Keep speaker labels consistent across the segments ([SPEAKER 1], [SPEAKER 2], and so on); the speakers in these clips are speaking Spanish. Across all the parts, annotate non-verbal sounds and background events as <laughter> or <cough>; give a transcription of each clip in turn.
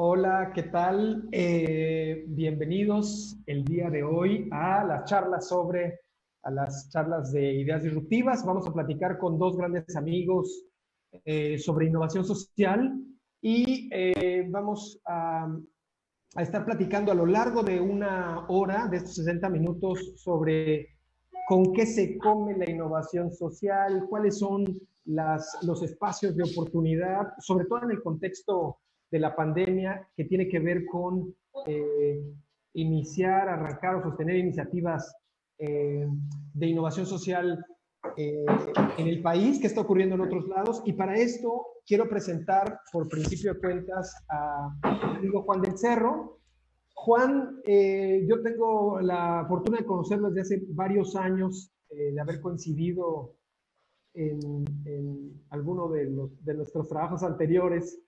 [SPEAKER 1] Hola, ¿qué tal? Eh, bienvenidos el día de hoy a las charlas sobre, a las charlas de ideas disruptivas. Vamos a platicar con dos grandes amigos eh, sobre innovación social y eh, vamos a, estar platicando a lo largo de una hora, de estos 60 minutos, sobre con qué se come la innovación social, cuáles son las, los espacios de oportunidad, sobre todo en el contexto de la pandemia, que tiene que ver con eh, iniciar, arrancar o sostener iniciativas eh, de innovación social eh, en el país, que está ocurriendo en otros lados. Y para esto quiero presentar, por principio de cuentas, a amigo Juan del Cerro, Juan, yo tengo la fortuna de conocerlo desde hace varios años, de haber coincidido en, en alguno de, los, de, nuestros trabajos anteriores,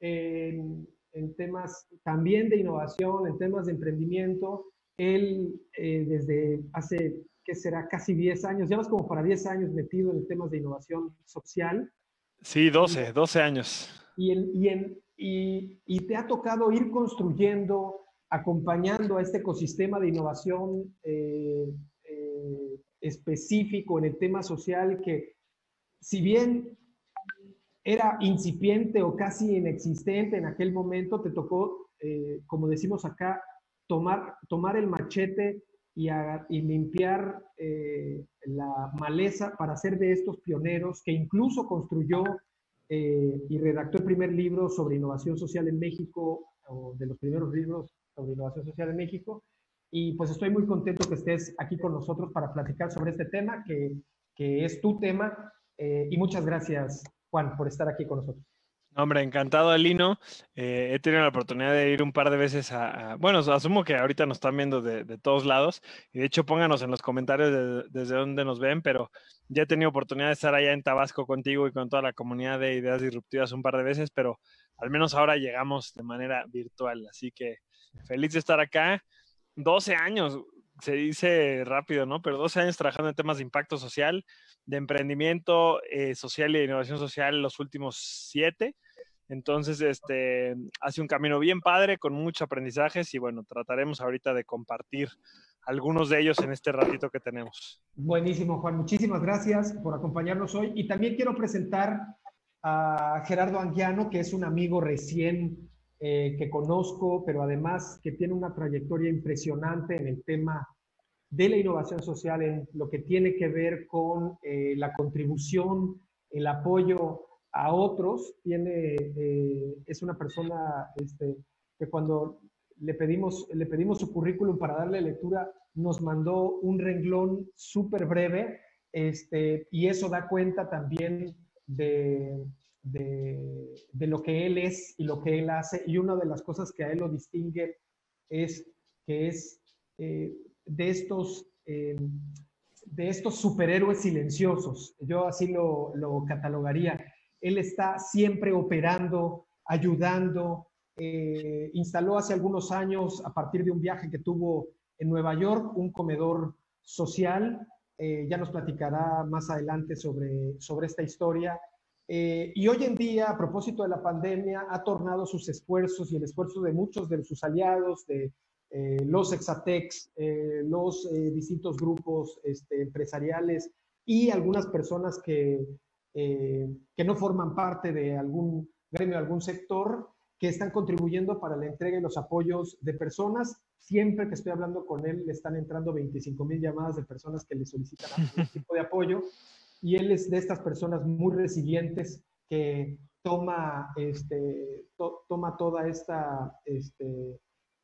[SPEAKER 1] en, en, temas también de innovación, en temas de emprendimiento. Él eh, desde hace, ¿qué será? Casi 10 años, ya más como para 10 años metido en temas de innovación social.
[SPEAKER 2] Sí, 12, 12 años.
[SPEAKER 1] Y, el, y, en, y, y te ha tocado ir construyendo acompañando a este ecosistema de innovación eh, eh, específico en el tema social que, si bien era incipiente o casi inexistente en aquel momento, te tocó, eh, como decimos acá, tomar, tomar el machete y, limpiar eh, la maleza para ser de estos pioneros que incluso construyó eh, y redactó el primer libro sobre innovación social en México, o de los primeros libros sobre innovación social en México. Y pues estoy muy contento que estés aquí con nosotros para platicar sobre este tema, que, que es tu tema. Y muchas gracias, Juan, por estar aquí con nosotros.
[SPEAKER 2] Hombre, encantado, Alino. Eh, he tenido la oportunidad de ir un par de veces a, a bueno, asumo que ahorita nos están viendo de, todos lados y de hecho pónganos en los comentarios de, desde dónde nos ven, pero ya he tenido oportunidad de estar allá en Tabasco contigo y con toda la comunidad de ideas disruptivas un par de veces, pero al menos ahora llegamos de manera virtual, así que feliz de estar acá. 12 años, se dice rápido, ¿no? Pero 12 años trabajando en temas de impacto social, de emprendimiento eh, social y de innovación social los últimos siete. Entonces, este, hace un camino bien padre, con muchos aprendizajes y bueno, trataremos ahorita de compartir algunos de ellos en este ratito que tenemos.
[SPEAKER 1] Buenísimo, Juan. Muchísimas gracias por acompañarnos hoy. Y también quiero presentar a Gerardo Anguiano, que es un amigo recién eh, que conozco, pero además que tiene una trayectoria impresionante en el tema de la innovación social, en lo que tiene que ver con eh, la contribución, el apoyo a otros. Tiene, eh, es una persona este, que cuando le pedimos, le pedimos su currículum para darle lectura, nos mandó un renglón súper breve, este, y eso da cuenta también de, de, lo que él es y lo que él hace. Y una de las cosas que a él lo distingue es que es eh, de, estos, eh, de estos superhéroes silenciosos. Yo así lo, lo, catalogaría. Él está siempre operando, ayudando. Eh, instaló hace algunos años, a partir de un viaje que tuvo en Nueva York, un comedor social. Eh, ya nos platicará más adelante sobre, sobre esta historia y hoy en día, a propósito de la pandemia, ha tornado sus esfuerzos y el esfuerzo de muchos de sus aliados, de eh, los Exatex, eh, los eh, distintos grupos este, empresariales y algunas personas que, eh, que no forman parte de algún gremio, algún sector, que están contribuyendo para la entrega y los apoyos de personas. Siempre que estoy hablando con él, le están entrando 25 mil llamadas de personas que le solicitan algún <laughs> tipo de apoyo y él es de estas personas muy resilientes que toma, este, to, toma toda esta, este,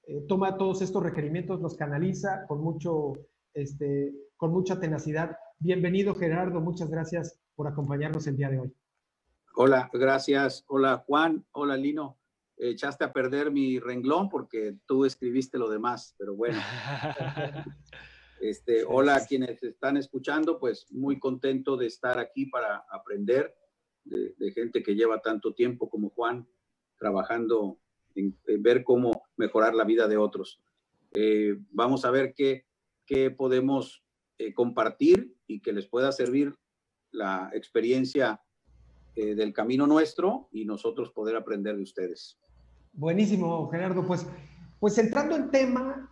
[SPEAKER 1] eh, toma todos estos requerimientos, los canaliza con, mucho, este, con mucha tenacidad. Bienvenido Gerardo, muchas gracias por acompañarnos el día de hoy.
[SPEAKER 3] Hola, gracias. Hola Juan, hola Lino. Echaste a perder mi renglón porque tú escribiste lo demás, pero bueno. <laughs> Este, hola a quienes están escuchando, pues muy contento de estar aquí para aprender de, de gente que lleva tanto tiempo como Juan trabajando en, en, ver cómo mejorar la vida de otros. Eh, vamos a ver qué, qué podemos eh, compartir y que les pueda servir la experiencia eh, del camino nuestro y nosotros poder aprender de ustedes.
[SPEAKER 1] Buenísimo, Gerardo. Pues, pues entrando en tema,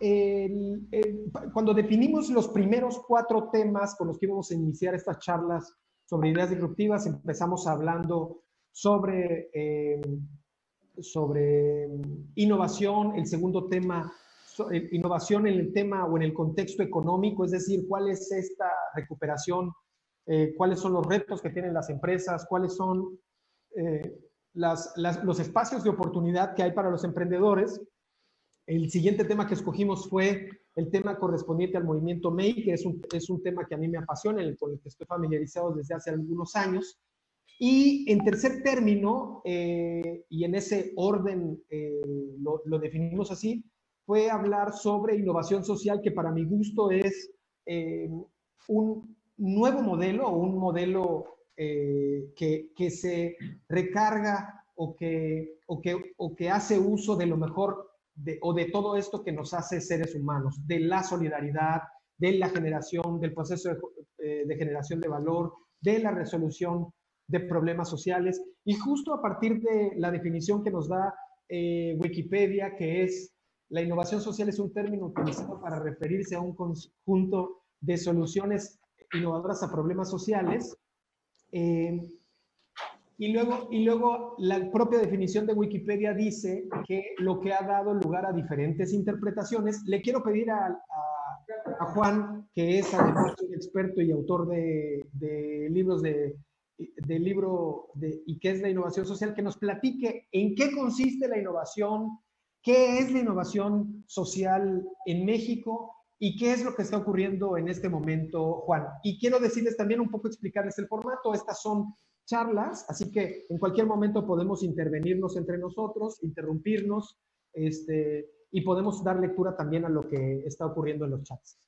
[SPEAKER 1] cuando definimos los primeros cuatro temas con los que íbamos a iniciar estas charlas sobre ideas disruptivas, empezamos hablando sobre, eh, sobre innovación, el segundo tema, eh, innovación en el tema o en el contexto económico, es decir, cuál es esta recuperación, eh, cuáles son los retos que tienen las empresas, cuáles son los espacios de oportunidad que hay para los emprendedores. El siguiente tema que escogimos fue el tema correspondiente al movimiento MEI, que es un, es un tema que a mí me apasiona, con el que estoy familiarizado desde hace algunos años. Y en tercer término, eh, y en ese orden eh, lo, lo, definimos así, fue hablar sobre innovación social, que para mi gusto es eh, un nuevo modelo un modelo que, que, se recarga o que, o, que, o que hace uso de lo mejor de, o de todo esto que nos hace seres humanos, de la solidaridad, de la generación, del proceso de, de generación de valor, de la resolución de problemas sociales. Y justo a partir de la definición que nos da eh, Wikipedia, que es la innovación social es un término utilizado para referirse a un conjunto de soluciones innovadoras a problemas sociales. Eh, y, luego, y luego la propia definición de Wikipedia dice que lo que ha dado lugar a diferentes interpretaciones. Le quiero pedir a, Juan, que es además un experto y autor de libros de del libro de, y qué es la innovación social, que nos platique en qué consiste la innovación, qué es la innovación social en México y qué es lo que está ocurriendo en este momento, Juan. Y quiero decirles también un poco, explicarles el formato. Estas son charlas, así que en cualquier momento podemos intervenirnos entre nosotros, interrumpirnos, este, y podemos dar lectura también a lo que está ocurriendo en los chats.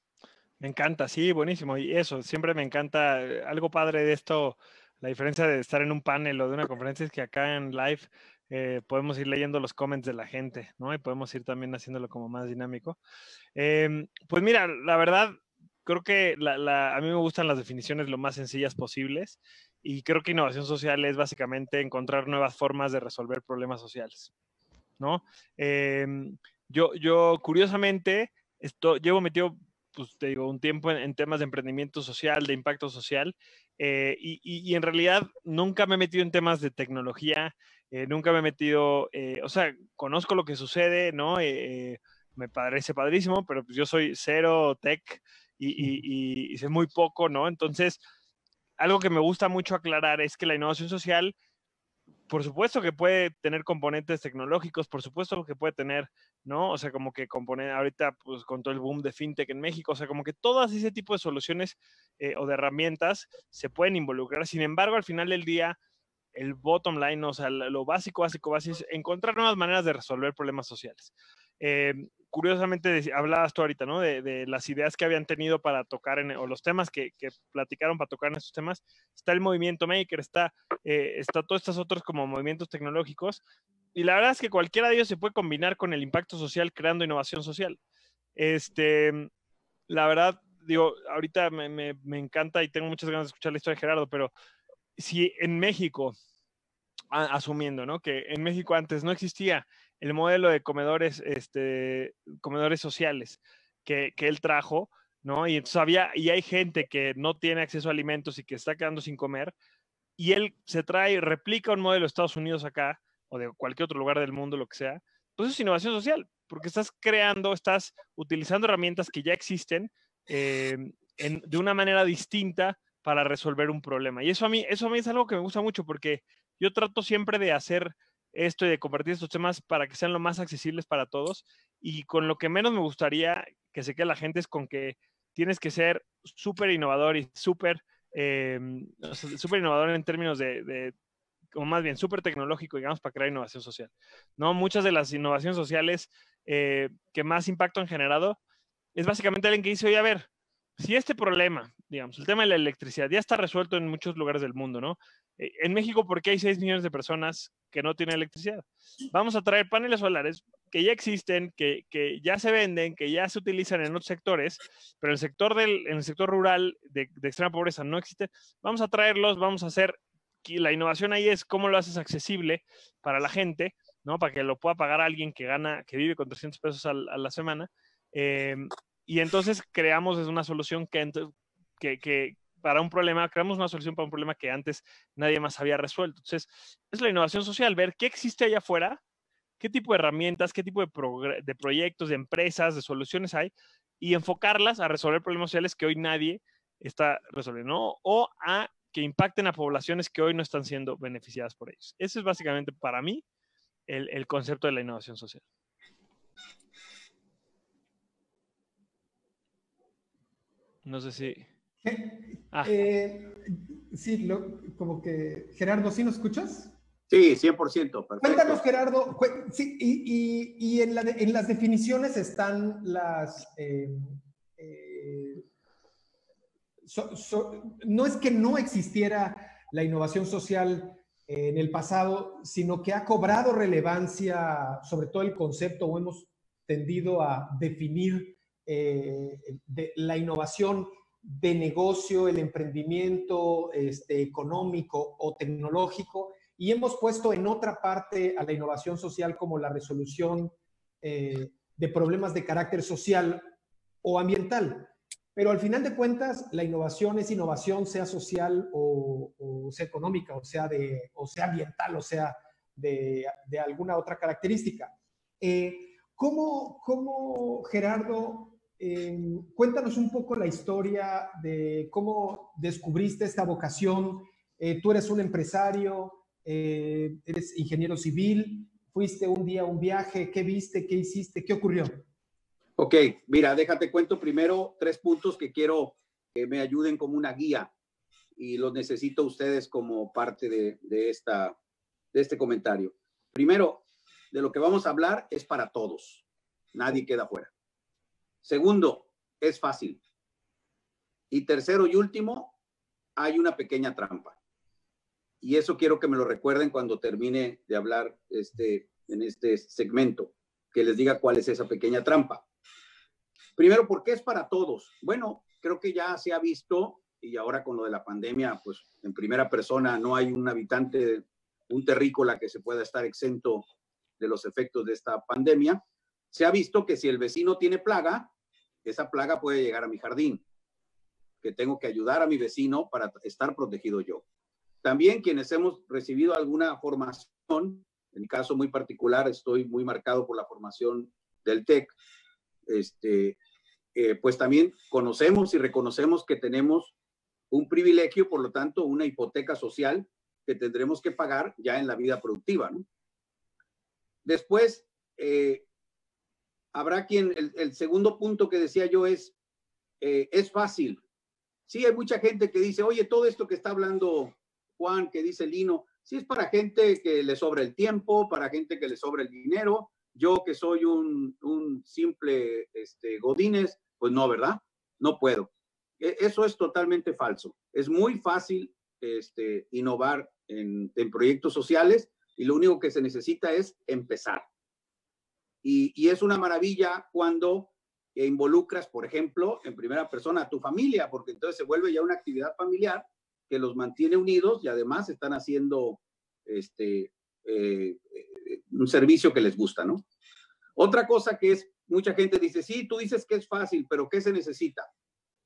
[SPEAKER 2] Me encanta, sí, buenísimo. Y eso, siempre me encanta. Eh, algo padre de esto la diferencia de estar en un panel o de una conferencia es que acá en live eh, podemos ir leyendo los comments de la gente, ¿no? Y podemos ir también haciéndolo como más dinámico. Em, pues mira, la verdad, creo que a mí me gustan las definiciones lo más sencillas posibles y creo que innovación social es básicamente encontrar nuevas formas de resolver problemas sociales, ¿no? Em, yo, yo, curiosamente, esto, llevo metido pues te digo, un tiempo en, temas de emprendimiento social, de impacto social, eh, y, en realidad nunca me he metido en temas de tecnología, eh, nunca me he metido, eh, o sea, conozco lo que sucede, ¿no? me parece padrísimo, pero pues yo soy cero tech y, y sé muy poco, ¿no? Entonces, algo que me gusta mucho aclarar es que la innovación social por supuesto que puede tener componentes tecnológicos, por supuesto que puede tener, ¿no? O sea, como que componer ahorita, pues con todo el boom de fintech en México, o sea, como que todas ese tipo de soluciones eh, o de herramientas se pueden involucrar. Sin embargo, al final del día, el bottom line, o sea, lo básico, básico, básico es encontrar nuevas maneras de resolver problemas sociales. Eh, curiosamente, hablabas tú ahorita, ¿no? De, las ideas que habían tenido para tocar, en, o los temas que, platicaron para tocar en estos temas. Está el movimiento maker, está, eh, está todos estos otros como movimientos tecnológicos. Y la verdad es que cualquiera de ellos se puede combinar con el impacto social creando innovación social. Este, la verdad, digo, ahorita me, me encanta y tengo muchas ganas de escuchar la historia de Gerardo, pero si en México, asumiendo, ¿no? Que en México antes no existía el modelo de comedores, este, comedores sociales que, él trajo, ¿no? Y entonces había, y hay gente que no tiene acceso a alimentos y que está quedando sin comer, y él se trae, replica un modelo de Estados Unidos acá, o de cualquier otro lugar del mundo, lo que sea, pues es innovación social, porque estás creando, estás utilizando herramientas que ya existen eh, de una manera distinta para resolver un problema. Y eso a mí, eso a mí es algo que me gusta mucho porque yo trato siempre de hacer esto y de compartir estos temas para que sean lo más accesibles para todos. Y con lo que menos me gustaría que se quede la gente es con que tienes que ser súper innovador y súper eh, innovador en términos de, o más bien súper tecnológico, digamos, para crear innovación social. ¿no? Muchas de las innovaciones sociales eh, que más impacto han generado es básicamente alguien que dice, oye, a ver, si este problema, digamos, el tema de la electricidad ya está resuelto en muchos lugares del mundo, ¿no? Eh, en México, ¿por qué hay 6 millones de personas que no tienen electricidad? Vamos a traer paneles solares que ya existen, que, ya se venden, que ya se utilizan en otros sectores, pero en el sector, del, en el sector rural de, extrema pobreza no existe. Vamos a traerlos, vamos a hacer, la innovación ahí es cómo lo haces accesible para la gente, ¿no? Para que lo pueda pagar alguien que gana, que vive con 300 pesos a, la semana. Em, y entonces creamos una solución que, para un problema, creamos una solución para un problema que antes nadie más había resuelto. Entonces, es la innovación social, ver qué existe allá afuera, qué tipo de herramientas, qué tipo de, de proyectos, de empresas, de soluciones hay, y enfocarlas a resolver problemas sociales que hoy nadie está resolviendo, o a que impacten a poblaciones que hoy no están siendo beneficiadas por ellos. Ese es básicamente para mí el, concepto de la innovación social. No sé si...
[SPEAKER 1] Ah. Eh, sí, como que... Gerardo, ¿sí nos escuchas?
[SPEAKER 3] Sí, 100%.
[SPEAKER 1] Cuéntanos, Gerardo, sí, y, en, las definiciones están las... Eh, eh, no es que no existiera la innovación social en el pasado, sino que ha cobrado relevancia, sobre todo el concepto, o hemos tendido a definir eh, la innovación de negocio, el emprendimiento este, económico o tecnológico, y hemos puesto en otra parte a la innovación social como la resolución eh, de problemas de carácter social o ambiental. Pero al final de cuentas, la innovación es innovación, sea social o, sea económica, o sea, de, o sea ambiental, o sea de, alguna otra característica. Eh, ¿cómo, Gerardo, em, cuéntanos un poco la historia de cómo descubriste esta vocación? Eh, tú eres un empresario, eh, eres ingeniero civil, fuiste un día a un viaje, ¿qué viste? ¿Qué hiciste? ¿Qué ocurrió?
[SPEAKER 3] Ok, mira, déjate cuento primero tres puntos que quiero que me ayuden como una guía y los necesito ustedes como parte de este comentario. Primero, de lo que vamos a hablar es para todos. Nadie queda fuera. Segundo, es fácil. Y tercero y último, hay una pequeña trampa. Y eso quiero que me lo recuerden cuando termine de hablar este, en este segmento, que les diga cuál es esa pequeña trampa. Primero, ¿por qué es para todos? Bueno, creo que ya se ha visto y ahora con lo de la pandemia, pues en primera persona no hay un habitante, un terrícola que se pueda estar exento de los efectos de esta pandemia. Se ha visto que si el vecino tiene plaga, esa plaga puede llegar a mi jardín, que tengo que ayudar a mi vecino para estar protegido yo. También quienes hemos recibido alguna formación, en caso muy particular, estoy muy marcado por la formación del TEC, este, eh, pues también conocemos y reconocemos que tenemos un privilegio, por lo tanto, una hipoteca social que tendremos que pagar ya en la vida productiva. Después, eh, habrá quien, el, segundo punto que decía yo es, eh, es fácil. Sí, hay mucha gente que dice, oye, todo esto que está hablando Juan, que dice Lino, sí es para gente que le sobra el tiempo, para gente que le sobra el dinero. Yo que soy un, un simple este, Godínez, pues no, ¿verdad? No puedo. E, eso es totalmente falso. Es muy fácil este, innovar en, proyectos sociales y lo único que se necesita es empezar. Y, es una maravilla cuando involucras, por ejemplo, en primera persona a tu familia, porque entonces se vuelve ya una actividad familiar que los mantiene unidos y además están haciendo este, eh, eh, un servicio que les gusta, ¿no? Otra cosa que es mucha gente dice, sí, tú dices que es fácil, pero ¿qué se necesita?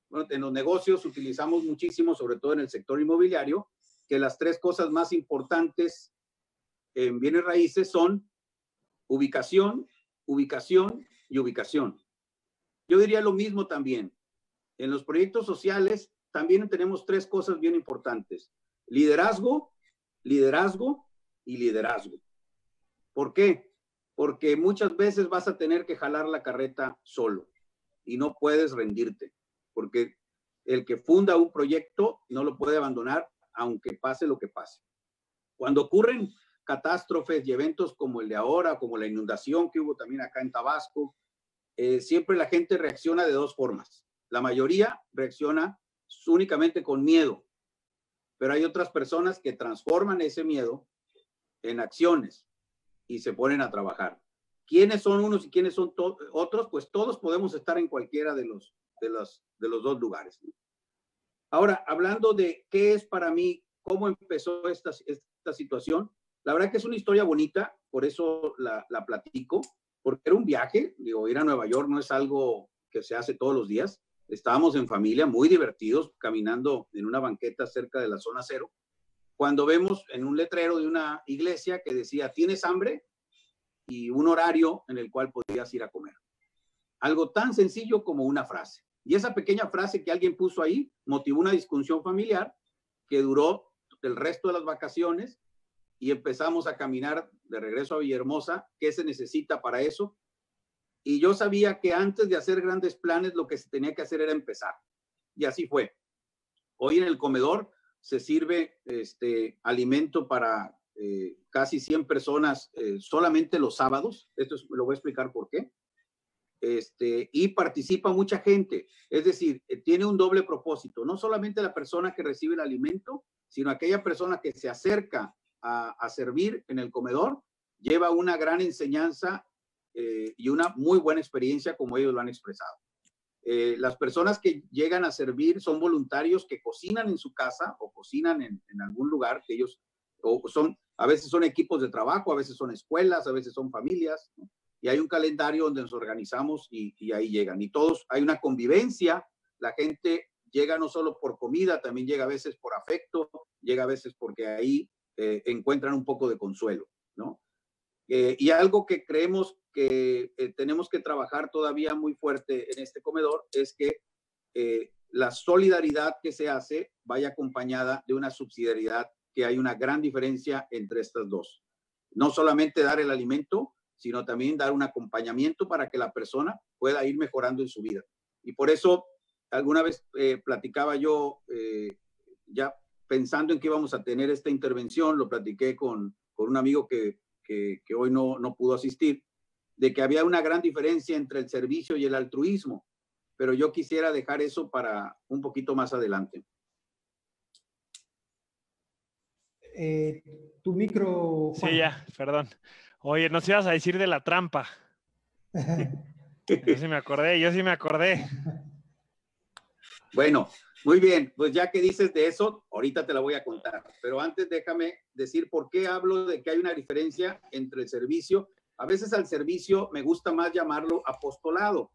[SPEAKER 3] Bueno, en los negocios utilizamos muchísimo, sobre todo en el sector inmobiliario, que las tres cosas más importantes en bienes raíces son ubicación, ubicación y ubicación. Yo diría lo mismo también. En los proyectos sociales también tenemos tres cosas bien importantes. Liderazgo, liderazgo y liderazgo. ¿Por qué? porque muchas veces vas a tener que jalar la carreta solo y no puedes rendirte, porque el que funda un proyecto no lo puede abandonar aunque pase lo que pase. Cuando ocurren catástrofes y eventos como el de ahora, como la inundación que hubo también acá en Tabasco, eh, siempre la gente reacciona de dos formas. La mayoría reacciona únicamente con miedo, pero hay otras personas que transforman ese miedo en acciones y se ponen a trabajar. ¿Quiénes son unos y quiénes son otros? Pues todos podemos estar en cualquiera de los, de los, de los dos lugares. Ahora, hablando de qué es para mí, cómo empezó esta, esta situación, La verdad que es una historia bonita, por eso la, la platico, porque era un viaje, digo, ir a Nueva York no es algo que se hace todos los días. Estábamos en familia, muy divertidos, caminando en una banqueta cerca de la zona cero, cuando vemos en un letrero de una iglesia que decía, ¿tienes hambre? Y un horario en el cual podías ir a comer. Algo tan sencillo como una frase. Y esa pequeña frase que alguien puso ahí motivó una discusión familiar que duró el resto de las vacaciones y empezamos a caminar de regreso a Villahermosa. ¿Qué se necesita para eso? Y yo sabía que antes de hacer grandes planes, lo que se tenía que hacer era empezar. Y así fue. Hoy en el comedor se sirve este alimento para eh, casi 100 personas eh, solamente los sábados. Esto lo voy a explicar por qué este, y participa mucha gente. Es decir, eh, tiene un doble propósito, no solamente la persona que recibe el alimento, sino aquella persona que se acerca a, servir en el comedor, lleva una gran enseñanza eh, y una muy buena experiencia como ellos lo han expresado. Eh, las personas que llegan a servir son voluntarios que cocinan en su casa o cocinan en, algún lugar que ellos o son, a veces son equipos de trabajo, a veces son escuelas, a veces son familias. y hay un calendario donde nos organizamos y, ahí llegan. Y todos, hay una convivencia, la gente llega no solo por comida, también llega a veces por afecto, llega a veces porque ahí eh, encuentran un poco de consuelo, ¿no? Eh, y algo que creemos que eh, tenemos que trabajar todavía muy fuerte en este comedor es que la solidaridad que se hace vaya acompañada de una subsidiariedad, que hay una gran diferencia entre estas dos. No solamente dar el alimento, sino también dar un acompañamiento para que la persona pueda ir mejorando en su vida. Y por eso, alguna vez eh, platicaba yo, eh, ya pensando en que íbamos a tener esta intervención, lo platiqué con, con un amigo que, que, que hoy no, no pudo asistir, de que había una gran diferencia entre el servicio y el altruismo, pero yo quisiera dejar eso para un poquito más adelante.
[SPEAKER 1] Eh, tu micro.
[SPEAKER 2] Sí, ya, perdón. Oye, no se ibas a decir de la trampa. <laughs> yo sí me acordé, yo sí me acordé.
[SPEAKER 3] Bueno, muy bien, pues ya que dices de eso, ahorita te la voy a contar. Pero antes déjame decir por qué hablo de que hay una diferencia entre el servicio. A veces al servicio me gusta más llamarlo apostolado.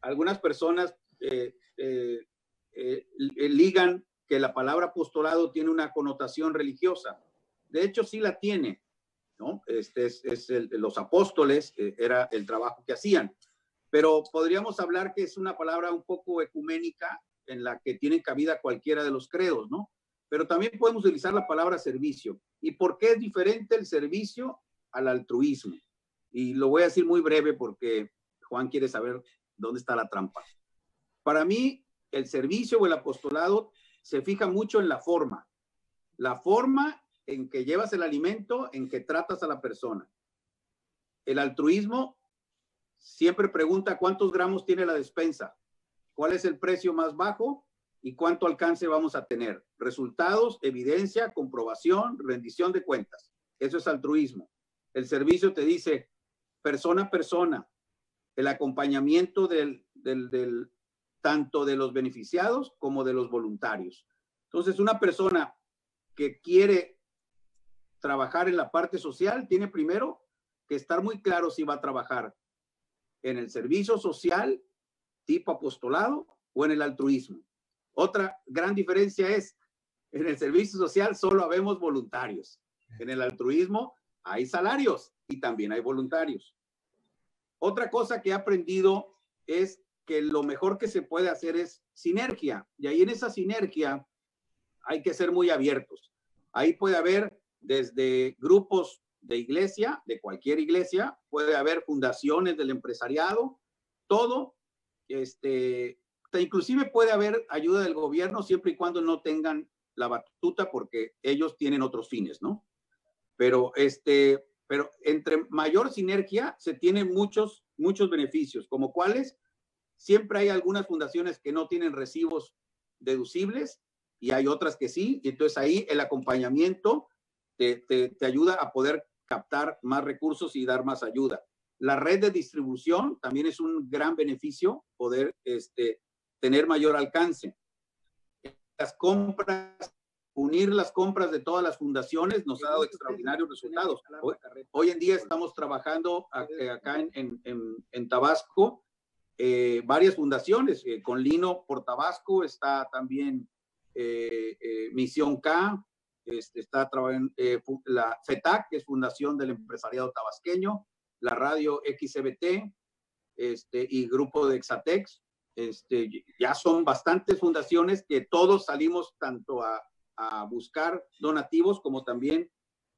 [SPEAKER 3] Algunas personas eh, eh, eh, ligan que la palabra apostolado tiene una connotación religiosa. De hecho, sí la tiene, este es, los apóstoles, eh, era el trabajo que hacían. Pero podríamos hablar que es una palabra un poco ecuménica en la que tiene cabida cualquiera de los credos, ¿no? Pero también podemos utilizar la palabra servicio. ¿Y por qué es diferente el servicio al altruismo? Y lo voy a decir muy breve porque Juan quiere saber dónde está la trampa. Para mí, el servicio o el apostolado se fija mucho en la forma. La forma en que llevas el alimento, en que tratas a la persona. El altruismo siempre pregunta cuántos gramos tiene la despensa, cuál es el precio más bajo y cuánto alcance vamos a tener. Resultados, evidencia, comprobación, rendición de cuentas. Eso es altruismo. El servicio te dice persona a persona, el acompañamiento del, del, del, tanto de los beneficiados como de los voluntarios. Entonces, una persona que quiere trabajar en la parte social, tiene primero que estar muy claro si va a trabajar en el servicio social tipo apostolado o en el altruismo. Otra gran diferencia es, en el servicio social solo habemos voluntarios. En el altruismo hay salarios y también hay voluntarios. Otra cosa que he aprendido es que lo mejor que se puede hacer es sinergia. Y ahí en esa sinergia hay que ser muy abiertos. Ahí puede haber desde grupos de iglesia, de cualquier iglesia, puede haber fundaciones del empresariado, todo, este, inclusive puede haber ayuda del gobierno siempre y cuando no tengan la batuta porque ellos tienen otros fines, ¿no? Pero este, pero entre mayor sinergia se tienen muchos, muchos beneficios, como cuáles, siempre hay algunas fundaciones que no tienen recibos deducibles y hay otras que sí, y entonces ahí el acompañamiento te, ayuda a poder captar más recursos y dar más ayuda. La red de distribución también es un gran beneficio, poder este, tener mayor alcance. Las compras unir las compras de todas las fundaciones nos ha dado extraordinarios resultados. Hoy, en día estamos trabajando acá en, Tabasco eh, varias fundaciones. Eh, con Lino por Tabasco está también eh, Misión K, este, está la FETAC, que es Fundación del Empresariado Tabasqueño, la radio XBT este, y Grupo de Exatex. Este, ya son bastantes fundaciones que todos salimos tanto a a buscar donativos como también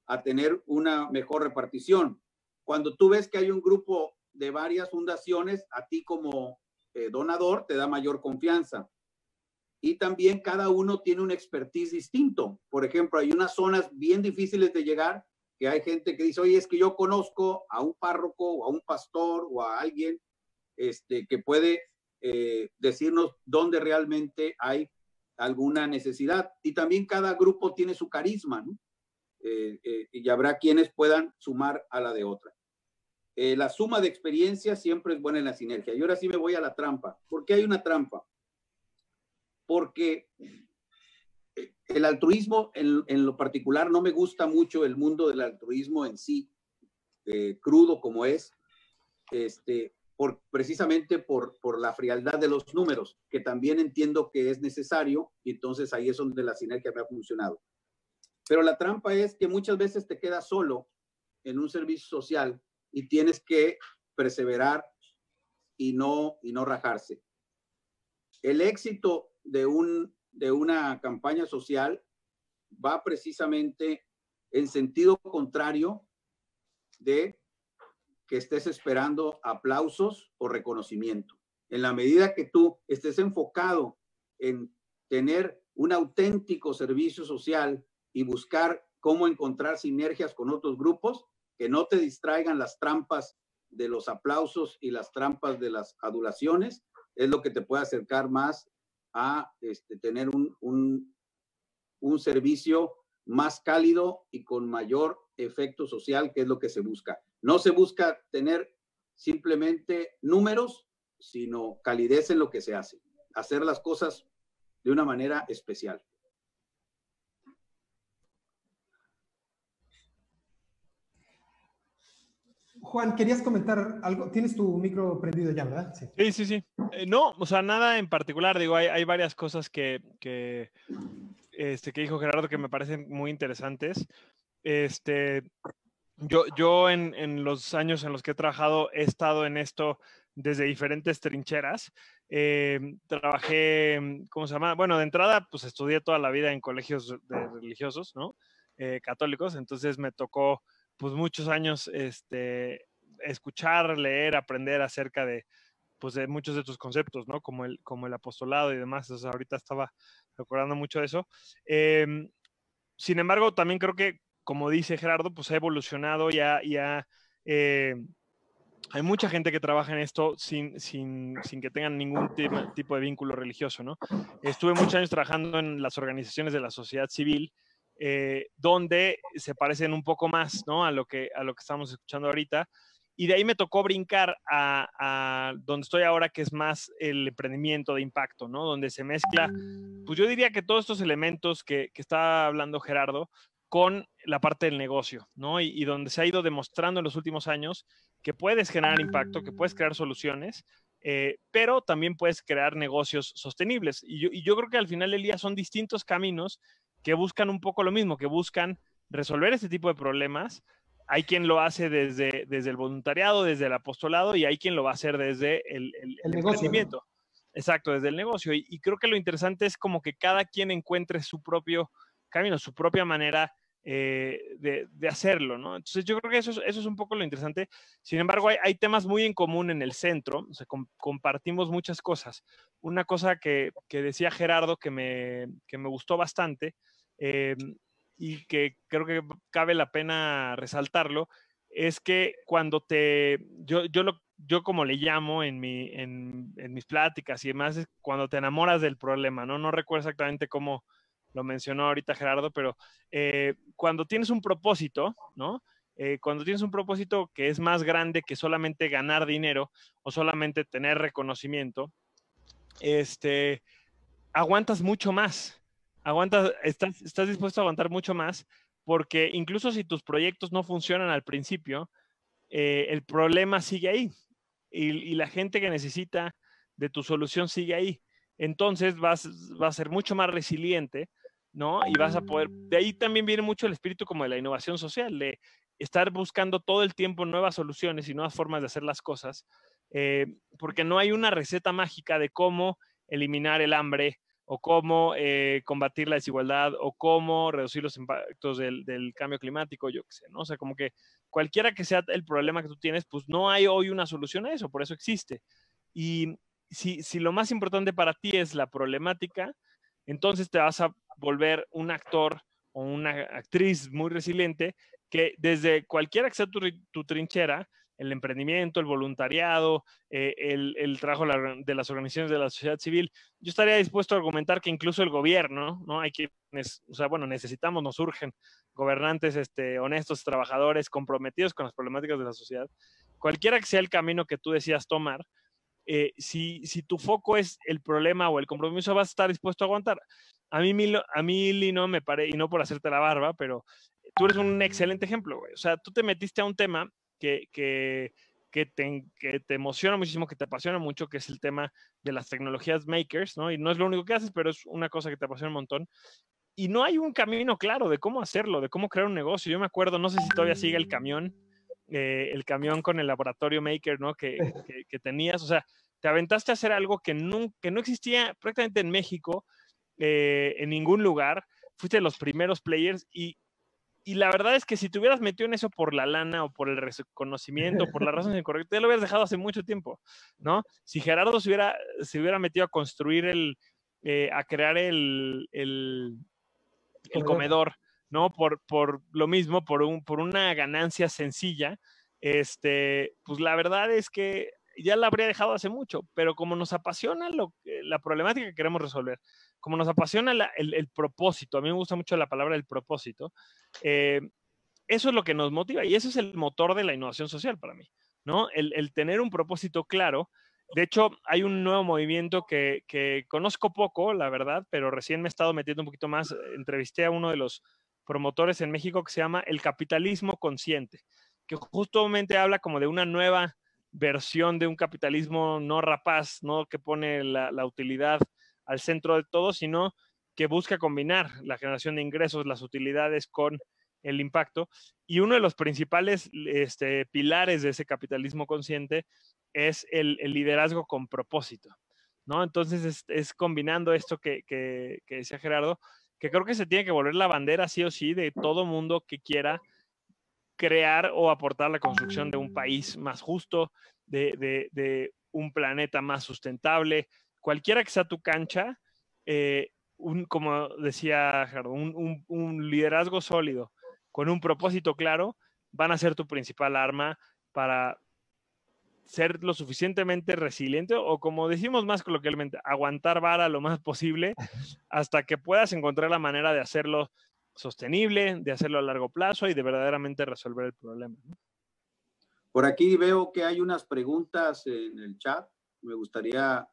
[SPEAKER 3] a tener una mejor repartición. Cuando tú ves que hay un grupo de varias fundaciones, a ti como eh, donador te da mayor confianza. Y también cada uno tiene un expertise distinto. Por ejemplo, hay unas zonas bien difíciles de llegar que hay gente que dice, oye, es que yo conozco a un párroco o a un pastor o a alguien este, que puede eh, decirnos dónde realmente hay alguna necesidad. Y también cada grupo tiene su carisma, ¿no? Eh, eh, y habrá quienes puedan sumar a la de otra. La suma de experiencia siempre es buena en la sinergia. Y ahora sí me voy a la trampa. ¿Por qué hay una trampa? Porque el altruismo en, en, lo particular no me gusta mucho el mundo del altruismo en sí, crudo como es, este, por, precisamente por, por la frialdad de los números, que también entiendo que es necesario, y entonces ahí es donde la sinergia me ha funcionado. Pero la trampa es que muchas veces te quedas solo en un servicio social y tienes que perseverar y no, y no rajarse. El éxito de, un, de una campaña social va precisamente en sentido contrario de que estés esperando aplausos o reconocimiento. En la medida que tú estés enfocado en tener un auténtico servicio social y buscar cómo encontrar sinergias con otros grupos, que no te distraigan las trampas de los aplausos y las trampas de las adulaciones, es lo que te puede acercar más a este, tener un, un, un servicio más cálido y con mayor efecto social, que es lo que se busca. No se busca tener simplemente números, sino calidez en lo que se hace, hacer las cosas de una manera especial.
[SPEAKER 1] Juan, querías comentar algo. Tienes tu micro prendido ya, ¿verdad?
[SPEAKER 2] Sí, sí, sí. Eh, no, o sea, nada en particular. Digo, hay, hay varias cosas que, que, este, que dijo Gerardo que me parecen muy interesantes. Este, yo, yo en, en, los años en los que he trabajado he estado en esto desde diferentes trincheras. Eh, trabajé, ¿cómo se llama? Bueno, de entrada, pues estudié toda la vida en colegios religiosos, ¿no? Eh, católicos, entonces me tocó, pues muchos años, este, escuchar, leer, aprender acerca de, pues de muchos de tus conceptos, ¿no? Como el, como el apostolado y demás. Ahorita estaba recordando mucho de eso. Em, sin embargo, también creo que como dice Gerardo, pues ha evolucionado, ya, ya eh, hay mucha gente que trabaja en esto sin, sin, sin que tengan ningún tipo de vínculo religioso, ¿no? Estuve muchos años trabajando en las organizaciones de la sociedad civil, eh, donde se parecen un poco más, ¿no? A lo que, a lo que estamos escuchando ahorita. Y de ahí me tocó brincar a, a, donde estoy ahora, que es más el emprendimiento de impacto, ¿no? Donde se mezcla, pues yo diría que todos estos elementos que, que está hablando Gerardo, con la parte del negocio, ¿no? Y, donde se ha ido demostrando en los últimos años que puedes generar impacto, que puedes crear soluciones, eh, pero también puedes crear negocios sostenibles. Y yo, creo que al final del día son distintos caminos que buscan un poco lo mismo, que buscan resolver este tipo de problemas. Hay quien lo hace desde, desde el voluntariado, desde el apostolado, y hay quien lo va a hacer desde el, el, Exacto, desde el negocio. y, creo que lo interesante es como que cada quien encuentre su propio camino, su propia manera eh, de, hacerlo, ¿no? Entonces yo creo que eso es, eso es un poco lo interesante. Sin embargo, hay, temas muy en común en el centro, o sea, compartimos muchas cosas. Una cosa que, decía Gerardo que me, me gustó bastante eh, y que creo que cabe la pena resaltarlo, es que cuando te, yo, yo, lo, yo como le llamo en, mi, en, en mis pláticas y demás, es cuando te enamoras del problema, ¿no? No recuerdo exactamente cómo, lo mencionó ahorita Gerardo, pero eh, cuando tienes un propósito, ¿no? Eh, cuando tienes un propósito que es más grande que solamente ganar dinero o solamente tener reconocimiento, este, aguantas mucho más, aguantas, estás, estás dispuesto a aguantar mucho más, porque incluso si tus proyectos no funcionan al principio, eh, el problema sigue ahí y, la gente que necesita de tu solución sigue ahí. Entonces vas, vas a ser mucho más resiliente, ¿no? Y vas a poder, de ahí también viene mucho el espíritu como de la innovación social, de estar buscando todo el tiempo nuevas soluciones y nuevas formas de hacer las cosas, eh, porque no hay una receta mágica de cómo eliminar el hambre o cómo eh, combatir la desigualdad o cómo reducir los impactos del, cambio climático, yo qué sé, ¿no? O sea, como que cualquiera que sea el problema que tú tienes, pues no hay hoy una solución a eso, por eso existe. Y si, si lo más importante para ti es la problemática, entonces te vas a volver un actor o una actriz muy resiliente que desde cualquiera que sea tu trinchera, el emprendimiento, el voluntariado, eh, el, trabajo de las organizaciones de la sociedad civil. Yo estaría dispuesto a argumentar que incluso el gobierno, ¿no? Hay quienes, o sea, bueno, necesitamos, nos urgen gobernantes este, honestos, trabajadores, comprometidos con las problemáticas de la sociedad. Cualquiera que sea el camino que tú decías tomar, eh, si, si tu foco es el problema o el compromiso, vas a estar dispuesto a aguantar. A mí, a mí Lino, me parece, y no por hacerte la barba, pero tú eres un excelente ejemplo, güey. O sea, tú te metiste a un tema que, que, te, que, te, emociona muchísimo, que te apasiona mucho, que es el tema de las tecnologías makers, ¿no? Y no es lo único que haces, pero es una cosa que te apasiona un montón. Y no hay un camino claro de cómo hacerlo, de cómo crear un negocio. Yo me acuerdo, no sé si todavía sigue el camión, eh, el camión con el laboratorio maker, ¿no? Que, <laughs> que, tenías, o sea, te aventaste a hacer algo que no, que no existía prácticamente en México, eh, en ningún lugar. Fuiste de los primeros players y, y la verdad es que si te hubieras metido en eso por la lana o por el reconocimiento, por las razones incorrectas, ya lo hubieras dejado hace mucho tiempo, ¿no? Si Gerardo se hubiera, se hubiera metido a construir el, eh, a crear el, el, el comedor, ¿no? Por, por lo mismo, por, un, por una ganancia sencilla, este, pues la verdad es que ya la habría dejado hace mucho, pero como nos apasiona lo, la problemática que queremos resolver, como nos apasiona el, propósito, a mí me gusta mucho la palabra el propósito, eh, eso es lo que nos motiva y eso es el motor de la innovación social para mí, ¿no? El, tener un propósito claro. De hecho, hay un nuevo movimiento que, conozco poco, la verdad, pero recién me he estado metiendo un poquito más. Entrevisté a uno de los promotores en México que se llama el capitalismo consciente, que justamente habla como de una nueva versión de un capitalismo no rapaz, no que pone la utilidad al centro de todo, sino que busca combinar la generación de ingresos, las utilidades con el impacto. Y uno de los principales este, pilares de ese capitalismo consciente es el, liderazgo con propósito. ¿no? Entonces es, combinando esto que, que, decía Gerardo, que creo que se tiene que volver la bandera sí o sí de todo mundo que quiera crear o aportar la construcción de un país más justo, de un planeta más sustentable, cualquiera que sea tu cancha, eh, un, como decía Gerardo, un, liderazgo sólido con un propósito claro van a ser tu principal arma para ser lo suficientemente resiliente o como decimos más coloquialmente, aguantar vara lo más posible <laughs> hasta que puedas encontrar la manera de hacerlo sostenible, de hacerlo a largo plazo y de verdaderamente resolver el problema.
[SPEAKER 3] Por aquí veo que hay unas preguntas en el chat. Me gustaría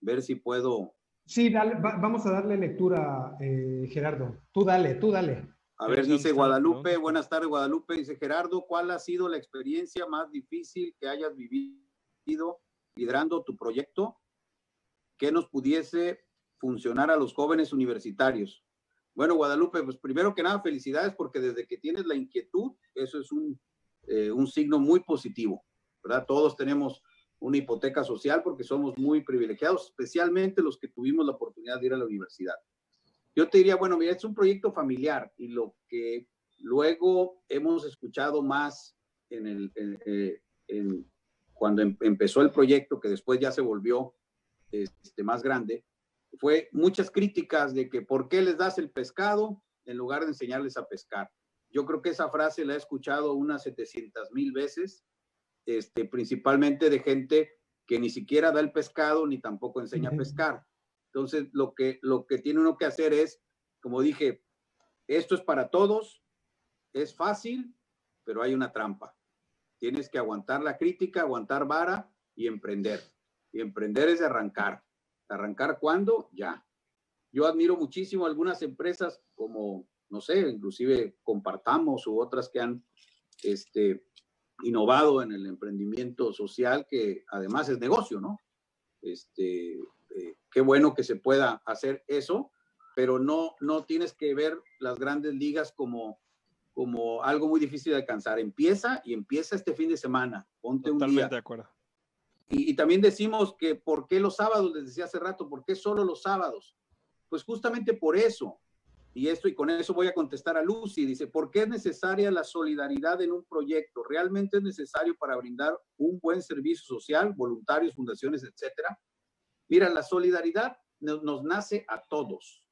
[SPEAKER 3] ver si puedo.
[SPEAKER 1] Sí, dale, vamos a darle lectura, eh, Gerardo. Tú dale, tú dale.
[SPEAKER 3] A ver, dice Guadalupe, buenas tardes Guadalupe, dice Gerardo, ¿cuál ha sido la experiencia más difícil que hayas vivido liderando tu proyecto que nos pudiese funcionar a los jóvenes universitarios? Bueno, Guadalupe, pues primero que nada, felicidades porque desde que tienes la inquietud, eso es un, eh, un signo muy positivo, ¿verdad? Todos tenemos una hipoteca social porque somos muy privilegiados, especialmente los que tuvimos la oportunidad de ir a la universidad. Yo te diría, bueno, mira, es un proyecto familiar y lo que luego hemos escuchado más en el, eh, cuando em, empezó el proyecto, que después ya se volvió este, más grande, fue muchas críticas de que por qué les das el pescado en lugar de enseñarles a pescar. Yo creo que esa frase la he escuchado unas 700 mil veces este, principalmente de gente que ni siquiera da el pescado ni tampoco enseña a pescar. Entonces, lo que, lo que tiene uno que hacer es, como dije, esto es para todos, es fácil, pero hay una trampa. Tienes que aguantar la crítica, aguantar vara y emprender. Y emprender es arrancar. ¿Arrancar cuándo? Ya. Yo admiro muchísimo algunas empresas como, no sé, inclusive compartamos u otras que han este, innovado en el emprendimiento social, que además es negocio, ¿no? Este, eh, qué bueno que se pueda hacer eso, pero no, no tienes que ver las grandes ligas como, como algo muy difícil de alcanzar. Empieza y empieza este fin de semana. Ponte un día.
[SPEAKER 2] de acuerdo.
[SPEAKER 3] Y, y, también decimos que por qué los sábados, les decía hace rato, ¿por qué solo los sábados? Pues justamente por eso. Y esto, y con eso voy a contestar a Lucy, dice, ¿por qué es necesaria la solidaridad en un proyecto? ¿Realmente es necesario para brindar un buen servicio social, voluntarios, fundaciones, etcétera? Mira, la solidaridad nos, nos nace a todos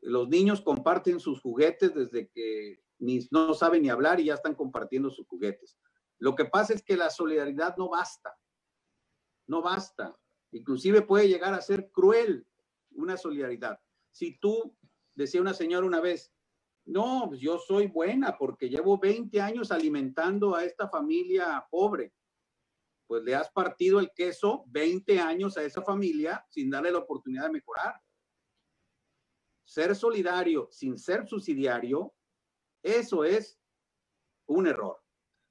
[SPEAKER 3] los niños comparten sus juguetes desde que ni, no saben ni hablar y ya están compartiendo sus juguetes. Lo que pasa es que la solidaridad no basta, no basta. Inclusive puede llegar a ser cruel una solidaridad. Si tú, decía una señora una vez, no, pues yo soy buena porque llevo 20 años alimentando a esta familia pobre. Pues le has partido el queso 20 años a esa familia sin darle la oportunidad de mejorar ser solidario sin ser subsidiario, eso es un error.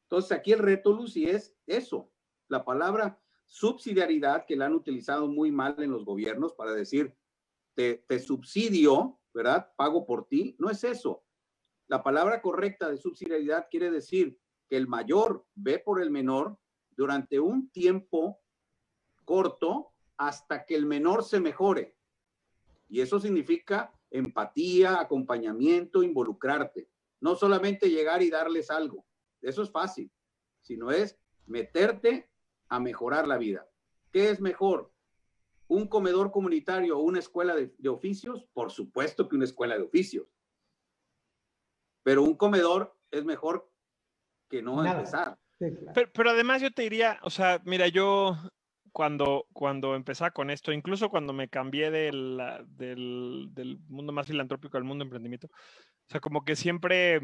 [SPEAKER 3] Entonces aquí el reto, Lucy, es eso, la palabra subsidiariedad que la han utilizado muy mal en los gobiernos para decir, te, te subsidio, ¿verdad? Pago por ti. No es eso. La palabra correcta de subsidiariedad quiere decir que el mayor ve por el menor durante un tiempo corto hasta que el menor se mejore. Y eso significa empatía, acompañamiento, involucrarte. No solamente llegar y darles algo, eso es fácil, sino es meterte a mejorar la vida. ¿Qué es mejor? ¿Un comedor comunitario o una escuela de, oficios? Por supuesto que una escuela de oficios. Pero un comedor es mejor que no empezar.
[SPEAKER 2] pero, pero, además yo te diría, o sea, mira, yo cuando, cuando empezaba con esto, incluso cuando me cambié del, del, mundo más filantrópico al mundo emprendimiento, o sea, como que siempre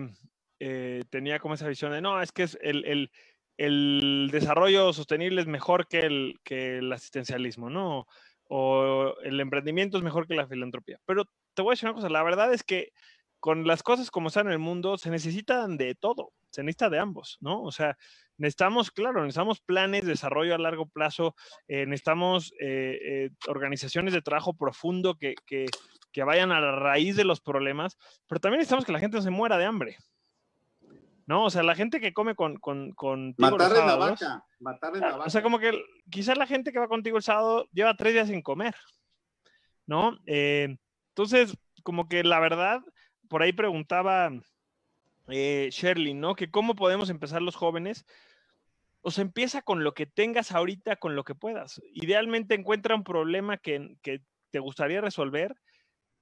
[SPEAKER 2] eh, tenía como esa visión de, no, es que es el, el, el, desarrollo sostenible es mejor que el, que el asistencialismo, ¿no? O el emprendimiento es mejor que la filantropía. Pero te voy a decir una cosa, la verdad es que con las cosas como están en el mundo, se necesitan de todo, se necesita de ambos, ¿no? O sea, necesitamos, claro, necesitamos planes de desarrollo a largo plazo, eh, necesitamos eh, eh, organizaciones de trabajo profundo que, que, vayan a la raíz de los problemas, pero también necesitamos que la gente no se muera de hambre. ¿No? O sea, la gente que come con... con, con
[SPEAKER 3] matarle la vaca, la vaca.
[SPEAKER 2] O sea, como que quizás la gente que va contigo el sábado lleva tres días sin comer, ¿no? entonces, como que la verdad, por ahí preguntaba eh, Shirley, ¿no? Que cómo podemos empezar los jóvenes. O sea, empieza con lo que tengas ahorita, con lo que puedas. Idealmente encuentra un problema que, te gustaría resolver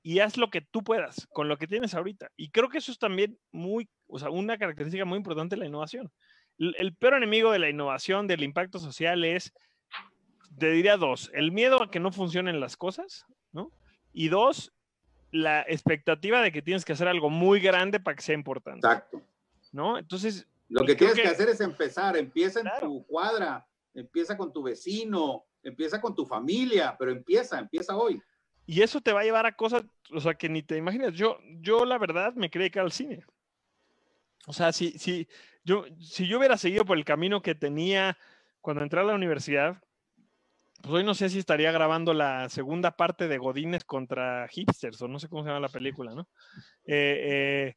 [SPEAKER 2] y haz lo que tú puedas con lo que tienes ahorita. Y creo que eso es también muy, o sea, una característica muy importante de la innovación. El, el peor enemigo de la innovación, del impacto social es, te diría dos, el miedo a que no funcionen las cosas, ¿no? Y dos, la expectativa de que tienes que hacer algo muy grande para que sea importante.
[SPEAKER 3] Exacto.
[SPEAKER 2] ¿No? Entonces.
[SPEAKER 3] Lo que tienes que, hacer es empezar. Empieza en tu cuadra, empieza con tu vecino, empieza con tu familia, pero empieza, empieza hoy.
[SPEAKER 2] Y eso te va a llevar a cosas, o sea, que ni te imaginas. Yo, yo la verdad, me creí que al cine. O sea, si, si, yo, si yo hubiera seguido por el camino que tenía cuando entré a la universidad, pues hoy no sé si estaría grabando la segunda parte de Godines contra Hipsters, o no sé cómo se llama la película, ¿no? Eh, eh,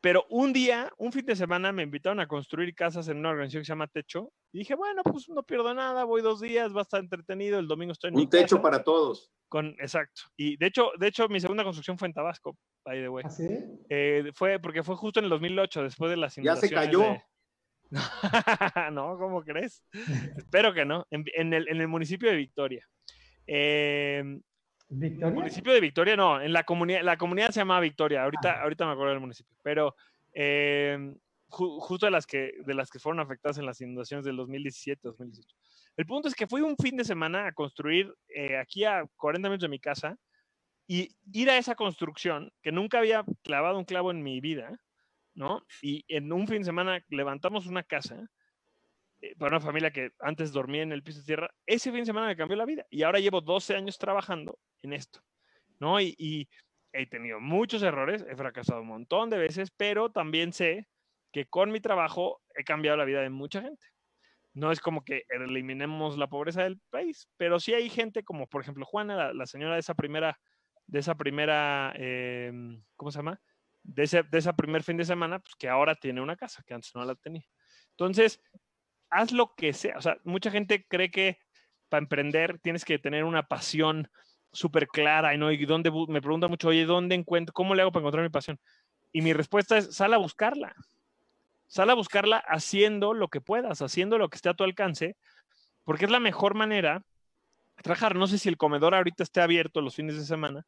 [SPEAKER 2] pero un día, un fin de semana, me invitaron a construir casas en una organización que se llama Techo. Y dije, bueno, pues no pierdo nada, voy dos días, va a estar entretenido, el domingo estoy en
[SPEAKER 3] Un techo para todos.
[SPEAKER 2] Con, exacto. Y de hecho, de hecho, mi segunda construcción fue en Tabasco, by the way.
[SPEAKER 1] ¿Ah, sí?
[SPEAKER 2] Eh, fue porque fue justo en el 2008, después de las
[SPEAKER 3] Ya se cayó. <laughs>
[SPEAKER 2] no, ¿cómo crees? <laughs> Espero que no. En, el, municipio de Victoria. Eh,
[SPEAKER 1] ¿Victoria? El
[SPEAKER 2] municipio de Victoria, no. En la comunidad, la comunidad se llama Victoria. Ahorita, ah. ahorita me acuerdo del municipio. Pero eh, justo de las, que, de las que fueron afectadas en las inundaciones del 2017-2018. El punto es que fui un fin de semana a construir eh, aquí a 40 minutos de mi casa y ir a esa construcción que nunca había clavado un clavo en mi vida ¿no? Y en un fin de semana levantamos una casa eh, para una familia que antes dormía en el piso de tierra. Ese fin de semana me cambió la vida y ahora llevo 12 años trabajando en esto. ¿no? Y, he tenido muchos errores, he fracasado un montón de veces, pero también sé que con mi trabajo he cambiado la vida de mucha gente. No es como que eliminemos la pobreza del país, pero sí hay gente como, por ejemplo, Juana, la, señora de esa primera, de esa primera, em, ¿cómo se llama? De ese, de primer fin de semana, pues que ahora tiene una casa, que antes no la tenía. Entonces, haz lo que sea. O sea, mucha gente cree que para emprender tienes que tener una pasión súper clara no, y dónde, me preguntan mucho, oye, ¿dónde encuentro, cómo le hago para encontrar mi pasión? Y mi respuesta es, sal a buscarla. Sal a buscarla haciendo lo que puedas, haciendo lo que esté a tu alcance, porque es la mejor manera de trabajar. No sé si el comedor ahorita esté abierto los fines de semana.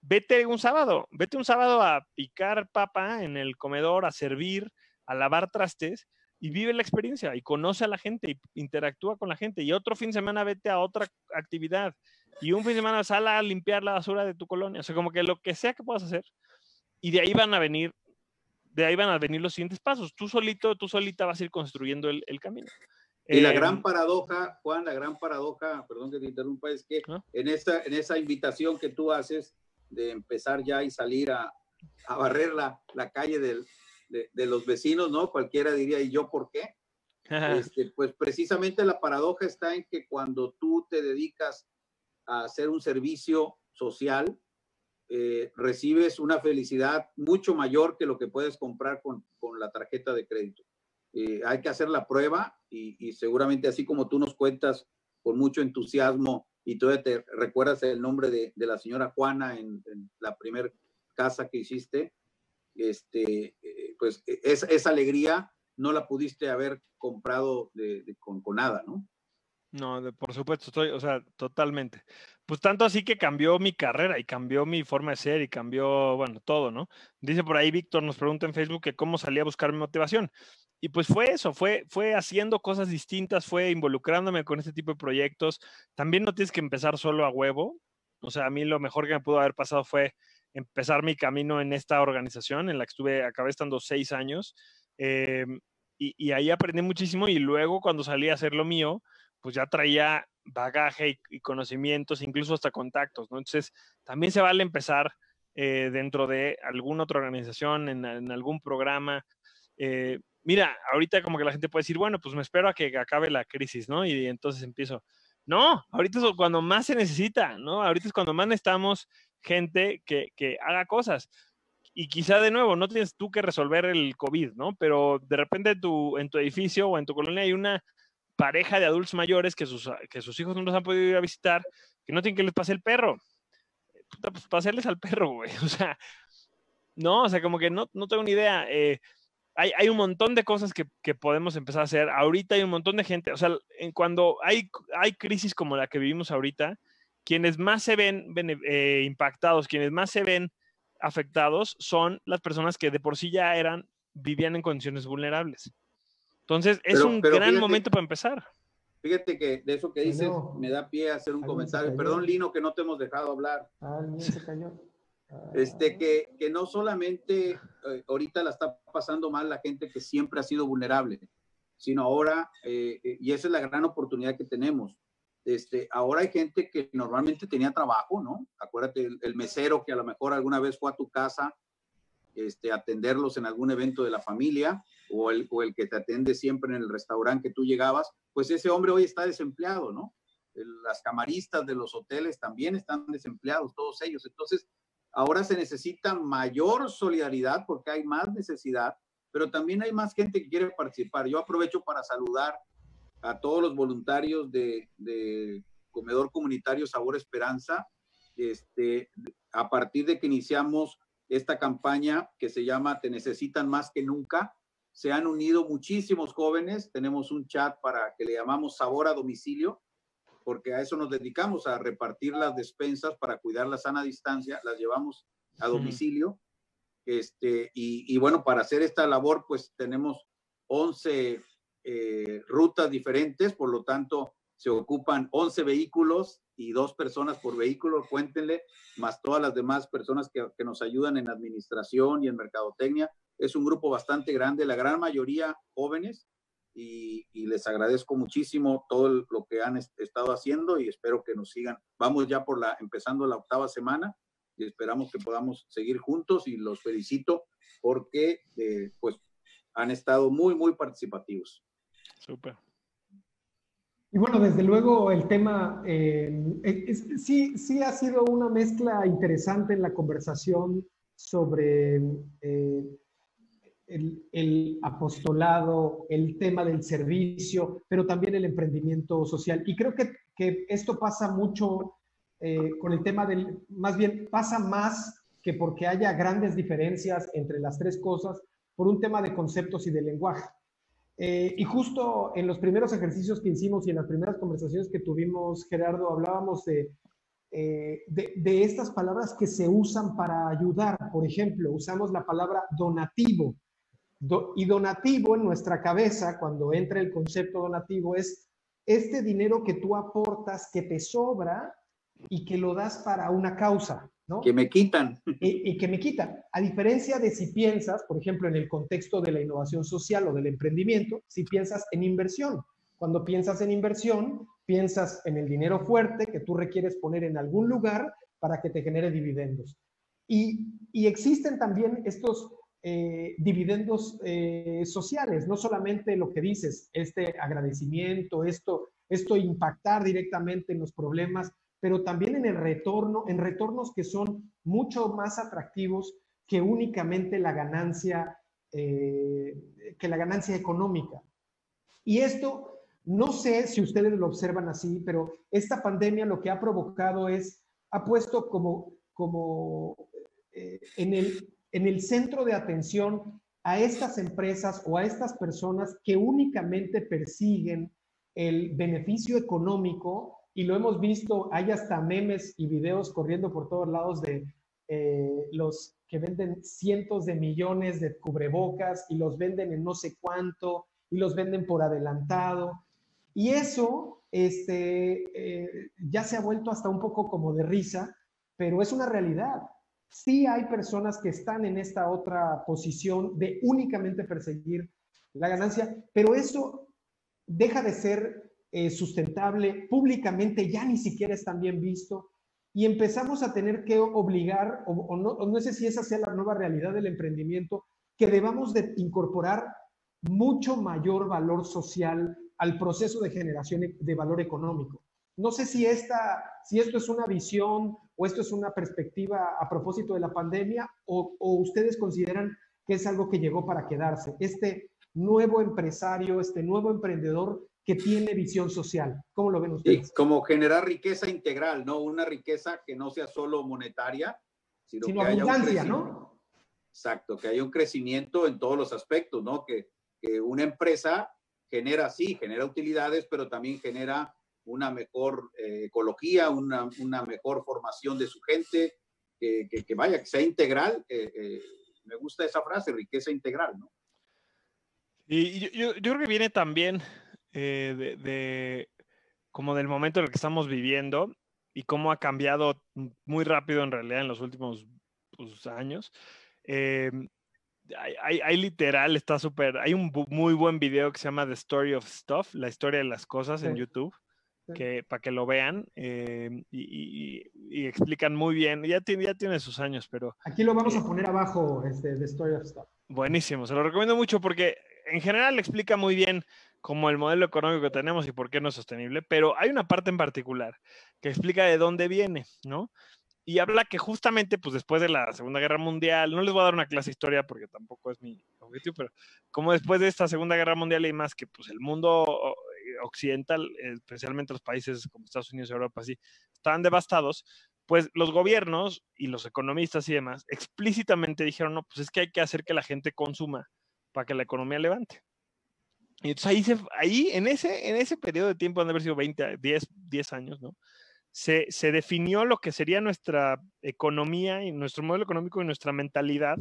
[SPEAKER 2] Vete un sábado, vete un sábado a picar papa en el comedor, a servir, a lavar trastes y vive la experiencia y conoce a la gente y interactúa con la gente. Y otro fin de semana vete a otra actividad y un fin de semana sal a limpiar la basura de tu colonia. O sea, como que lo que sea que puedas hacer. Y de ahí van a venir, de ahí van a venir los siguientes pasos. Tú solito, tú solita vas a ir construyendo el, camino.
[SPEAKER 3] Y la gran em, paradoja, Juan, la gran paradoja, perdón que te interrumpa, es que en, esta, en esa invitación que tú haces de empezar ya y salir a, a barrer la, la calle del, de, los vecinos, ¿no? Cualquiera diría, ¿y yo por qué? <laughs> Este, pues precisamente la paradoja está en que cuando tú te dedicas a hacer un servicio social, eh, recibes una felicidad mucho mayor que lo que puedes comprar con, con la tarjeta de crédito. Eh, hay que hacer la prueba y, seguramente así como tú nos cuentas con mucho entusiasmo y todavía te recuerdas el nombre de, la señora Juana en, la primera casa que hiciste, este, eh, pues e, esa alegría no la pudiste haber comprado con, nada, ¿no?
[SPEAKER 2] No, por supuesto, estoy, o sea, totalmente. Pues tanto así que cambió mi carrera y cambió mi forma de ser y cambió, bueno, todo, ¿no? Dice por ahí Víctor, nos pregunta en Facebook que cómo salía a buscar mi motivación. Y pues fue eso, fue, fue haciendo cosas distintas, fue involucrándome con este tipo de proyectos. También no tienes que empezar solo a huevo. O sea, a mí lo mejor que me pudo haber pasado fue empezar mi camino en esta organización en la que estuve, acabé estando seis años. Eh, y, ahí aprendí muchísimo y luego cuando salí a hacer lo mío, pues ya traía bagaje y, conocimientos, incluso hasta contactos. Entonces, también se vale empezar eh, dentro de alguna otra organización, en, algún programa. Eh, mira, ahorita como que la gente puede decir, bueno, pues me espero a que acabe la crisis, ¿no? Y, entonces empiezo. No, ahorita es cuando más se necesita, ¿no? Ahorita es cuando más necesitamos gente que, haga cosas. Y quizá de nuevo, no tienes tú que resolver el COVID, ¿no? Pero de repente tu, en tu edificio o en tu colonia hay una pareja de adultos mayores que sus, que sus hijos no los han podido ir a visitar, que no tienen que les pase el perro. Puta, pues al perro, güey. <laughs> O sea, no, o sea, como que no, no tengo ni idea. Eh, hay, hay, un montón de cosas que, que, podemos empezar a hacer. Ahorita hay un montón de gente, o sea, en cuando hay, hay crisis como la que vivimos ahorita, quienes más se ven eh, impactados, quienes más se ven afectados son las personas que de por sí ya eran, vivían en condiciones vulnerables. Entonces, es un gran momento para empezar.
[SPEAKER 3] Fíjate que de eso que dices me da pie a hacer un comentario. Perdón, Lino, que no te hemos dejado hablar.
[SPEAKER 1] Ah, se cayó.
[SPEAKER 3] Este, que, que, no solamente eh, ahorita la está pasando mal la gente que siempre ha sido vulnerable, sino ahora, eh, y esa es la gran oportunidad que tenemos, este, ahora hay gente que normalmente tenía trabajo, ¿no? Acuérdate, el, mesero que a lo mejor alguna vez fue a tu casa este, atenderlos en algún evento de la familia o el, o el que te atiende siempre en el restaurante que tú llegabas, pues ese hombre hoy está desempleado, ¿no? Las camaristas de los hoteles también están desempleados, todos ellos. Entonces, ahora se necesita mayor solidaridad porque hay más necesidad, pero también hay más gente que quiere participar. Yo aprovecho para saludar a todos los voluntarios de, Comedor Comunitario Sabor Esperanza. Este, a partir de que iniciamos esta campaña que se llama Te necesitan más que nunca, se han unido muchísimos jóvenes. Tenemos un chat para que le llamamos Sabor a Domicilio, porque a eso nos dedicamos, a repartir las despensas para cuidar la sana distancia, las llevamos a domicilio. Este, y, y bueno, para hacer esta labor, pues tenemos 11 eh, rutas diferentes, por lo tanto, se ocupan 11 vehículos y dos personas por vehículo, cuéntenle, más todas las demás personas que, que, nos ayudan en administración y en mercadotecnia. Es un grupo bastante grande, la gran mayoría jóvenes, y, y les agradezco muchísimo todo lo que han estado haciendo y espero que nos sigan. Vamos ya por la, empezando la octava semana y esperamos que podamos seguir juntos y los felicito porque eh, pues han estado muy, muy participativos.
[SPEAKER 2] Súper.
[SPEAKER 1] Y bueno, desde luego el tema eh, sí, sí ha sido una mezcla interesante en la conversación sobre eh, el, apostolado, el tema del servicio, pero también el emprendimiento social. Y creo que, que esto pasa mucho eh, con el tema del, más bien pasa más que porque haya grandes diferencias entre las tres cosas, por un tema de conceptos y de lenguaje. Eh, y justo en los primeros ejercicios que hicimos y en las primeras conversaciones que tuvimos, Gerardo, hablábamos de, eh, de, estas palabras que se usan para ayudar. Por ejemplo, usamos la palabra donativo. Y donativo en nuestra cabeza, cuando entra el concepto donativo, es este dinero que tú aportas, que te sobra y que lo das para una causa, ¿no?
[SPEAKER 3] Que me quitan. <laughs>
[SPEAKER 1] Y, que me quitan. A diferencia de si piensas, por ejemplo, en el contexto de la innovación social o del emprendimiento, si piensas en inversión. Cuando piensas en inversión, piensas en el dinero fuerte que tú requieres poner en algún lugar para que te genere dividendos. Y, existen también estos eh, dividendos eh, sociales, no solamente lo que dices, este agradecimiento, esto, esto impactar directamente en los problemas, pero también en el retorno, en retornos que son mucho más atractivos que únicamente la ganancia, eh, que la ganancia económica. Y esto, no sé si ustedes lo observan así, pero esta pandemia lo que ha provocado es, ha puesto como, como en, el, en el centro de atención a estas empresas o a estas personas que únicamente persiguen el beneficio económico y lo hemos visto, hay hasta memes y videos corriendo por todos lados de eh, los que venden cientos de millones de cubrebocas y los venden en no sé cuánto y los venden por adelantado. Y eso este, eh, ya se ha vuelto hasta un poco como de risa, pero es una realidad. Sí hay personas que están en esta otra posición de únicamente perseguir la ganancia, pero eso deja de ser eh, sustentable, públicamente ya ni siquiera es tan bien visto y empezamos a tener que obligar, o, no, no, sé si esa sea la nueva realidad del emprendimiento, que debamos de incorporar mucho mayor valor social al proceso de generación de valor económico. No sé si, esta, si esto es una visión o esto es una perspectiva a propósito de la pandemia o, o ustedes consideran que es algo que llegó para quedarse. Este nuevo empresario, este nuevo emprendedor que tiene visión social. ¿Cómo lo ven ustedes?
[SPEAKER 3] como generar riqueza integral, ¿no? Una riqueza que no sea solo monetaria, sino, que
[SPEAKER 1] abundancia, ¿no?
[SPEAKER 3] Exacto, que haya un crecimiento en todos los aspectos, ¿no? Que, que una empresa genera, sí, genera utilidades, pero también genera una mejor eh, ecología, una, una, mejor formación de su gente, que, que, vaya, que sea integral. Eh, eh, me gusta esa frase, riqueza integral, ¿no?
[SPEAKER 2] Y yo, yo, yo creo que viene también eh, de, como del momento en el que estamos viviendo y cómo ha cambiado muy rápido en realidad en los últimos pues, años. Eh, hay, literal, está súper, hay un muy buen video que se llama The Story of Stuff, la historia de las cosas en YouTube, que para que lo vean eh, y, explican muy bien, ya tiene, ya tiene sus años, pero...
[SPEAKER 1] Aquí lo vamos a poner abajo, este, The Story of Stuff.
[SPEAKER 2] Buenísimo, se lo recomiendo mucho porque en general explica muy bien como el modelo económico que tenemos y por qué no es sostenible, pero hay una parte en particular que explica de dónde viene, ¿no? Y habla que justamente, pues después de la Segunda Guerra Mundial, no les voy a dar una clase de historia porque tampoco es mi objetivo, pero como después de esta Segunda Guerra Mundial y más que pues el mundo occidental, especialmente los países como Estados Unidos y Europa, así, estaban devastados, pues los gobiernos y los economistas y demás explícitamente dijeron, no, pues es que hay que hacer que la gente consuma para que la economía levante. Y entonces ahí, se, ahí en, ese, en ese periodo de tiempo, han de haber sido 20, 10, 10 años, ¿no? Se, se, definió lo que sería nuestra economía y nuestro modelo económico y nuestra mentalidad,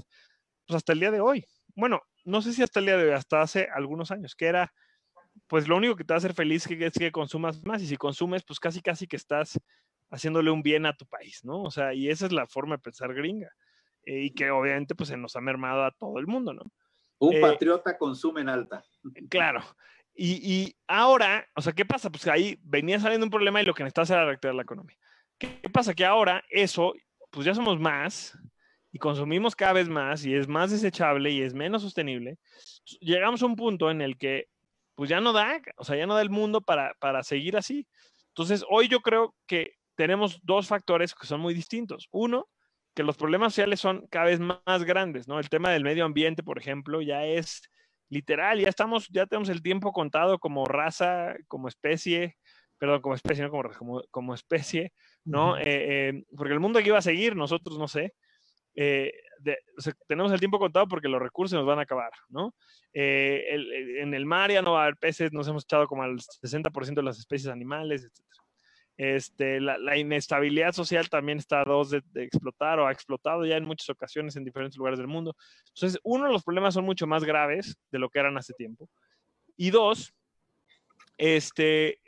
[SPEAKER 2] pues hasta el día de hoy. Bueno, no sé si hasta el día de hoy, hasta hace algunos años, que era, pues lo único que te va a hacer feliz es que consumas más y si consumes, pues casi, casi que estás haciéndole un bien a tu país, ¿no? O sea, y esa es la forma de pensar gringa. Eh, y que obviamente pues se nos ha mermado a todo el mundo, ¿no?
[SPEAKER 3] Un eh, patriota consume en alta.
[SPEAKER 2] Claro. Y, ahora, o sea, ¿qué pasa? Pues ahí venía saliendo un problema y lo que necesitaba era reactivar la economía. ¿Qué pasa? Que ahora eso pues ya somos más y consumimos cada vez más y es más desechable y es menos sostenible, llegamos a un punto en el que pues ya no da, o sea, ya no da el mundo para, para seguir así. Entonces, hoy yo creo que tenemos dos factores que son muy distintos. Uno, que los problemas sociales son cada vez más grandes, ¿no? El tema del medio ambiente, por ejemplo, ya es literal, ya estamos, ya tenemos el tiempo contado como raza, como especie, perdón, como especie, no como, como, especie, ¿no? Eh, eh, porque el mundo aquí va a seguir, nosotros no sé. Eh, tenemos el tiempo contado porque los recursos nos van a acabar, ¿no? en el mar ya no va a haber peces, nos hemos echado como al 60% de las especies animales, etc. Este, la, inestabilidad social también está a dos de, explotar o ha explotado ya en muchas ocasiones en diferentes lugares del mundo. Entonces, uno, de los problemas son mucho más graves de lo que eran hace tiempo. Y dos, este,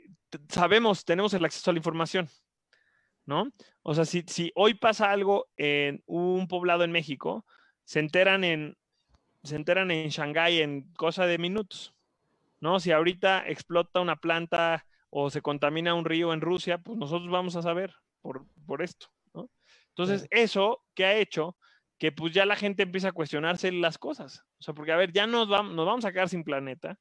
[SPEAKER 2] sabemos, tenemos el acceso a la información, ¿no? O sea, si, si hoy pasa algo en un poblado en México, se enteran en, se enteran en Shanghái en cosa de minutos, ¿no? Si ahorita explota una planta o se contamina un río en Rusia, pues nosotros vamos a saber por, por esto, ¿no? Entonces, eso que ha hecho que pues ya la gente empieza a cuestionarse las cosas. O sea, porque a ver, ya nos, vamos, nos vamos a quedar sin planeta,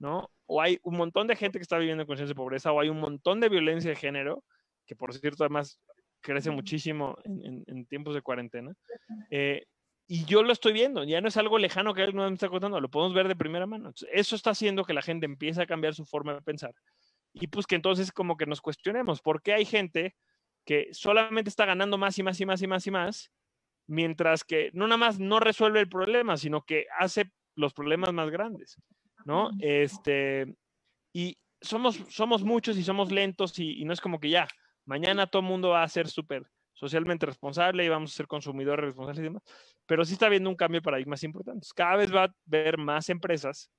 [SPEAKER 2] ¿no? O hay un montón de gente que está viviendo en conciencia de pobreza, o hay un montón de violencia de género, que por cierto además crece muchísimo en, tiempos de cuarentena. Eh, y yo lo estoy viendo, ya no es algo lejano que alguien me está contando, lo podemos ver de primera mano. eso está haciendo que la gente empiece a cambiar su forma de pensar y pues que entonces como que nos cuestionemos, ¿por qué hay gente que solamente está ganando más y más y más y más y más, mientras que no nada más no resuelve el problema, sino que hace los problemas más grandes, ¿no? Este, y somos, somos muchos y somos lentos y, no es como que ya, mañana todo el mundo va a ser súper socialmente responsable y vamos a ser consumidores responsables y demás, pero sí está habiendo un cambio de paradigmas importantes. Cada vez va a haber más empresas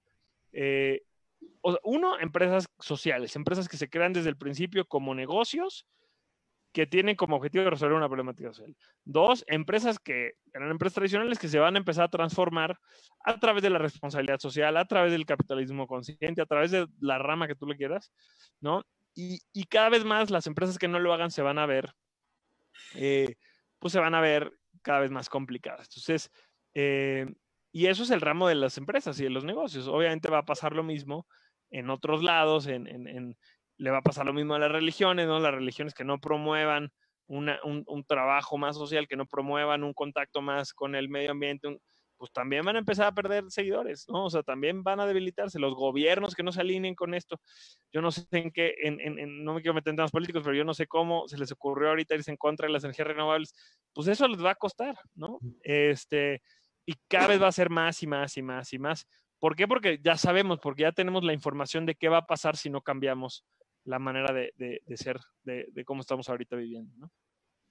[SPEAKER 2] eh, uno, empresas sociales, empresas que se crean desde el principio como negocios que tienen como objetivo resolver una problemática social. Dos, empresas que eran empresas tradicionales que se van a empezar a transformar a través de la responsabilidad social, a través del capitalismo consciente, a través de la rama que tú le quieras, ¿no? Y, cada vez más las empresas que no lo hagan se van a ver, eh, pues se van a ver cada vez más complicadas. Entonces, eh, y eso es el ramo de las empresas y de los negocios. Obviamente va a pasar lo mismo en otros lados, en, le va a pasar lo mismo a las religiones, ¿no? Las religiones que no promuevan un, trabajo más social, que no promuevan un contacto más con el medio ambiente, pues también van a empezar a perder seguidores, ¿no? O sea, también van a debilitarse. Los gobiernos que no se alineen con esto, yo no sé en qué, en, no me quiero meter en temas políticos, pero yo no sé cómo se les ocurrió ahorita irse en contra de las energías renovables, pues eso les va a costar, ¿no? Este, y cada vez va a ser más y más y más y más. ¿Por qué? Porque ya sabemos, porque ya tenemos la información de qué va a pasar si no cambiamos la manera de, ser, de, cómo estamos ahorita viviendo. ¿no?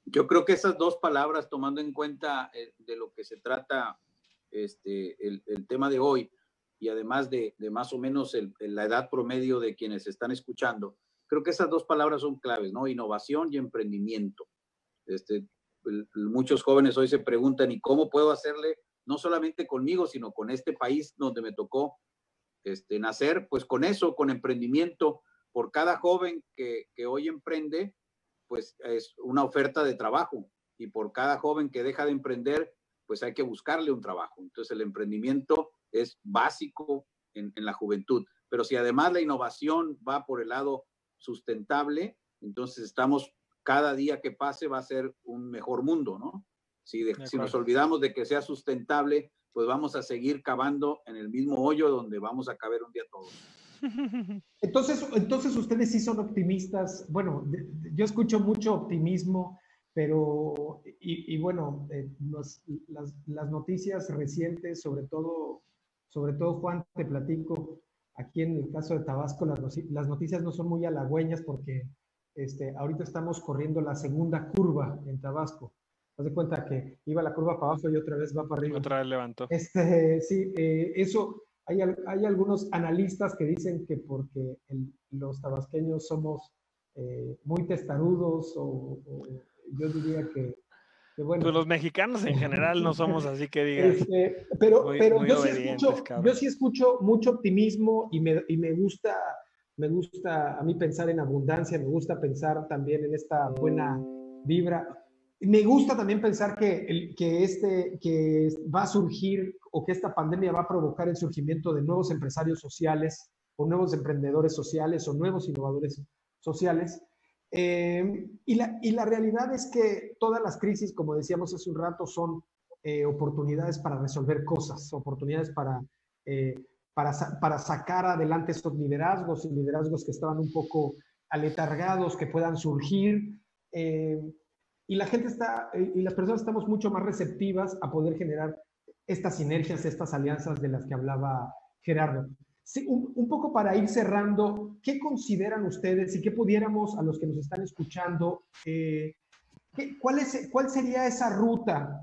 [SPEAKER 3] Yo creo que esas dos palabras, tomando en cuenta eh, de lo que se trata este, el, tema de hoy, y además de, más o menos la edad promedio de quienes están escuchando, creo que esas dos palabras son claves, ¿no? Innovación y emprendimiento. Este, muchos jóvenes hoy se preguntan, ¿y cómo puedo hacerle no solamente conmigo, sino con este país donde me tocó este, nacer, pues con eso, con emprendimiento, por cada joven que, hoy emprende, pues es una oferta de trabajo y por cada joven que deja de emprender, pues hay que buscarle un trabajo. Entonces el emprendimiento es básico en, en, la juventud. Pero si además la innovación va por el lado sustentable, entonces estamos, cada día que pase va a ser un mejor mundo, ¿no? Si, nos olvidamos de que sea sustentable, pues vamos a seguir cavando en el mismo hoyo donde vamos a caber un día todos. <laughs>
[SPEAKER 1] Entonces, entonces ustedes sí son optimistas. Bueno, yo escucho mucho optimismo, pero, y, bueno, eh, las, las, noticias recientes, sobre todo, sobre todo, Juan, te platico, aquí en el caso de Tabasco, las, las noticias no son muy halagüeñas porque este, ahorita estamos corriendo la segunda curva en Tabasco. Haz de cuenta que iba la curva para abajo y otra vez va para arriba.
[SPEAKER 2] Otra vez levantó.
[SPEAKER 1] Este, sí, eh, eso, hay, hay, algunos analistas que dicen que porque los tabasqueños somos eh, muy testarudos o, yo diría que, bueno.
[SPEAKER 2] Pues los mexicanos en general no somos así que digas.
[SPEAKER 1] Este, pero pero yo, sí escucho, yo, sí escucho, mucho optimismo y me, y me gusta me gusta a mí pensar en abundancia, me gusta pensar también en esta buena vibra me gusta también pensar que, que, este, que va a surgir o que esta pandemia va a provocar el surgimiento de nuevos empresarios sociales o nuevos emprendedores sociales o nuevos innovadores sociales. Eh, y, la, y, la, realidad es que todas las crisis, como decíamos hace un rato, son eh, oportunidades para resolver cosas, oportunidades para, eh, para, para, sacar adelante estos liderazgos y liderazgos que estaban un poco aletargados, que puedan surgir. y la gente está, y las personas estamos mucho más receptivas a poder generar estas sinergias, estas alianzas de las que hablaba Gerardo. Un, poco para ir cerrando, ¿qué consideran ustedes y qué pudiéramos a los que nos están escuchando, eh, cuál, es, cuál sería esa ruta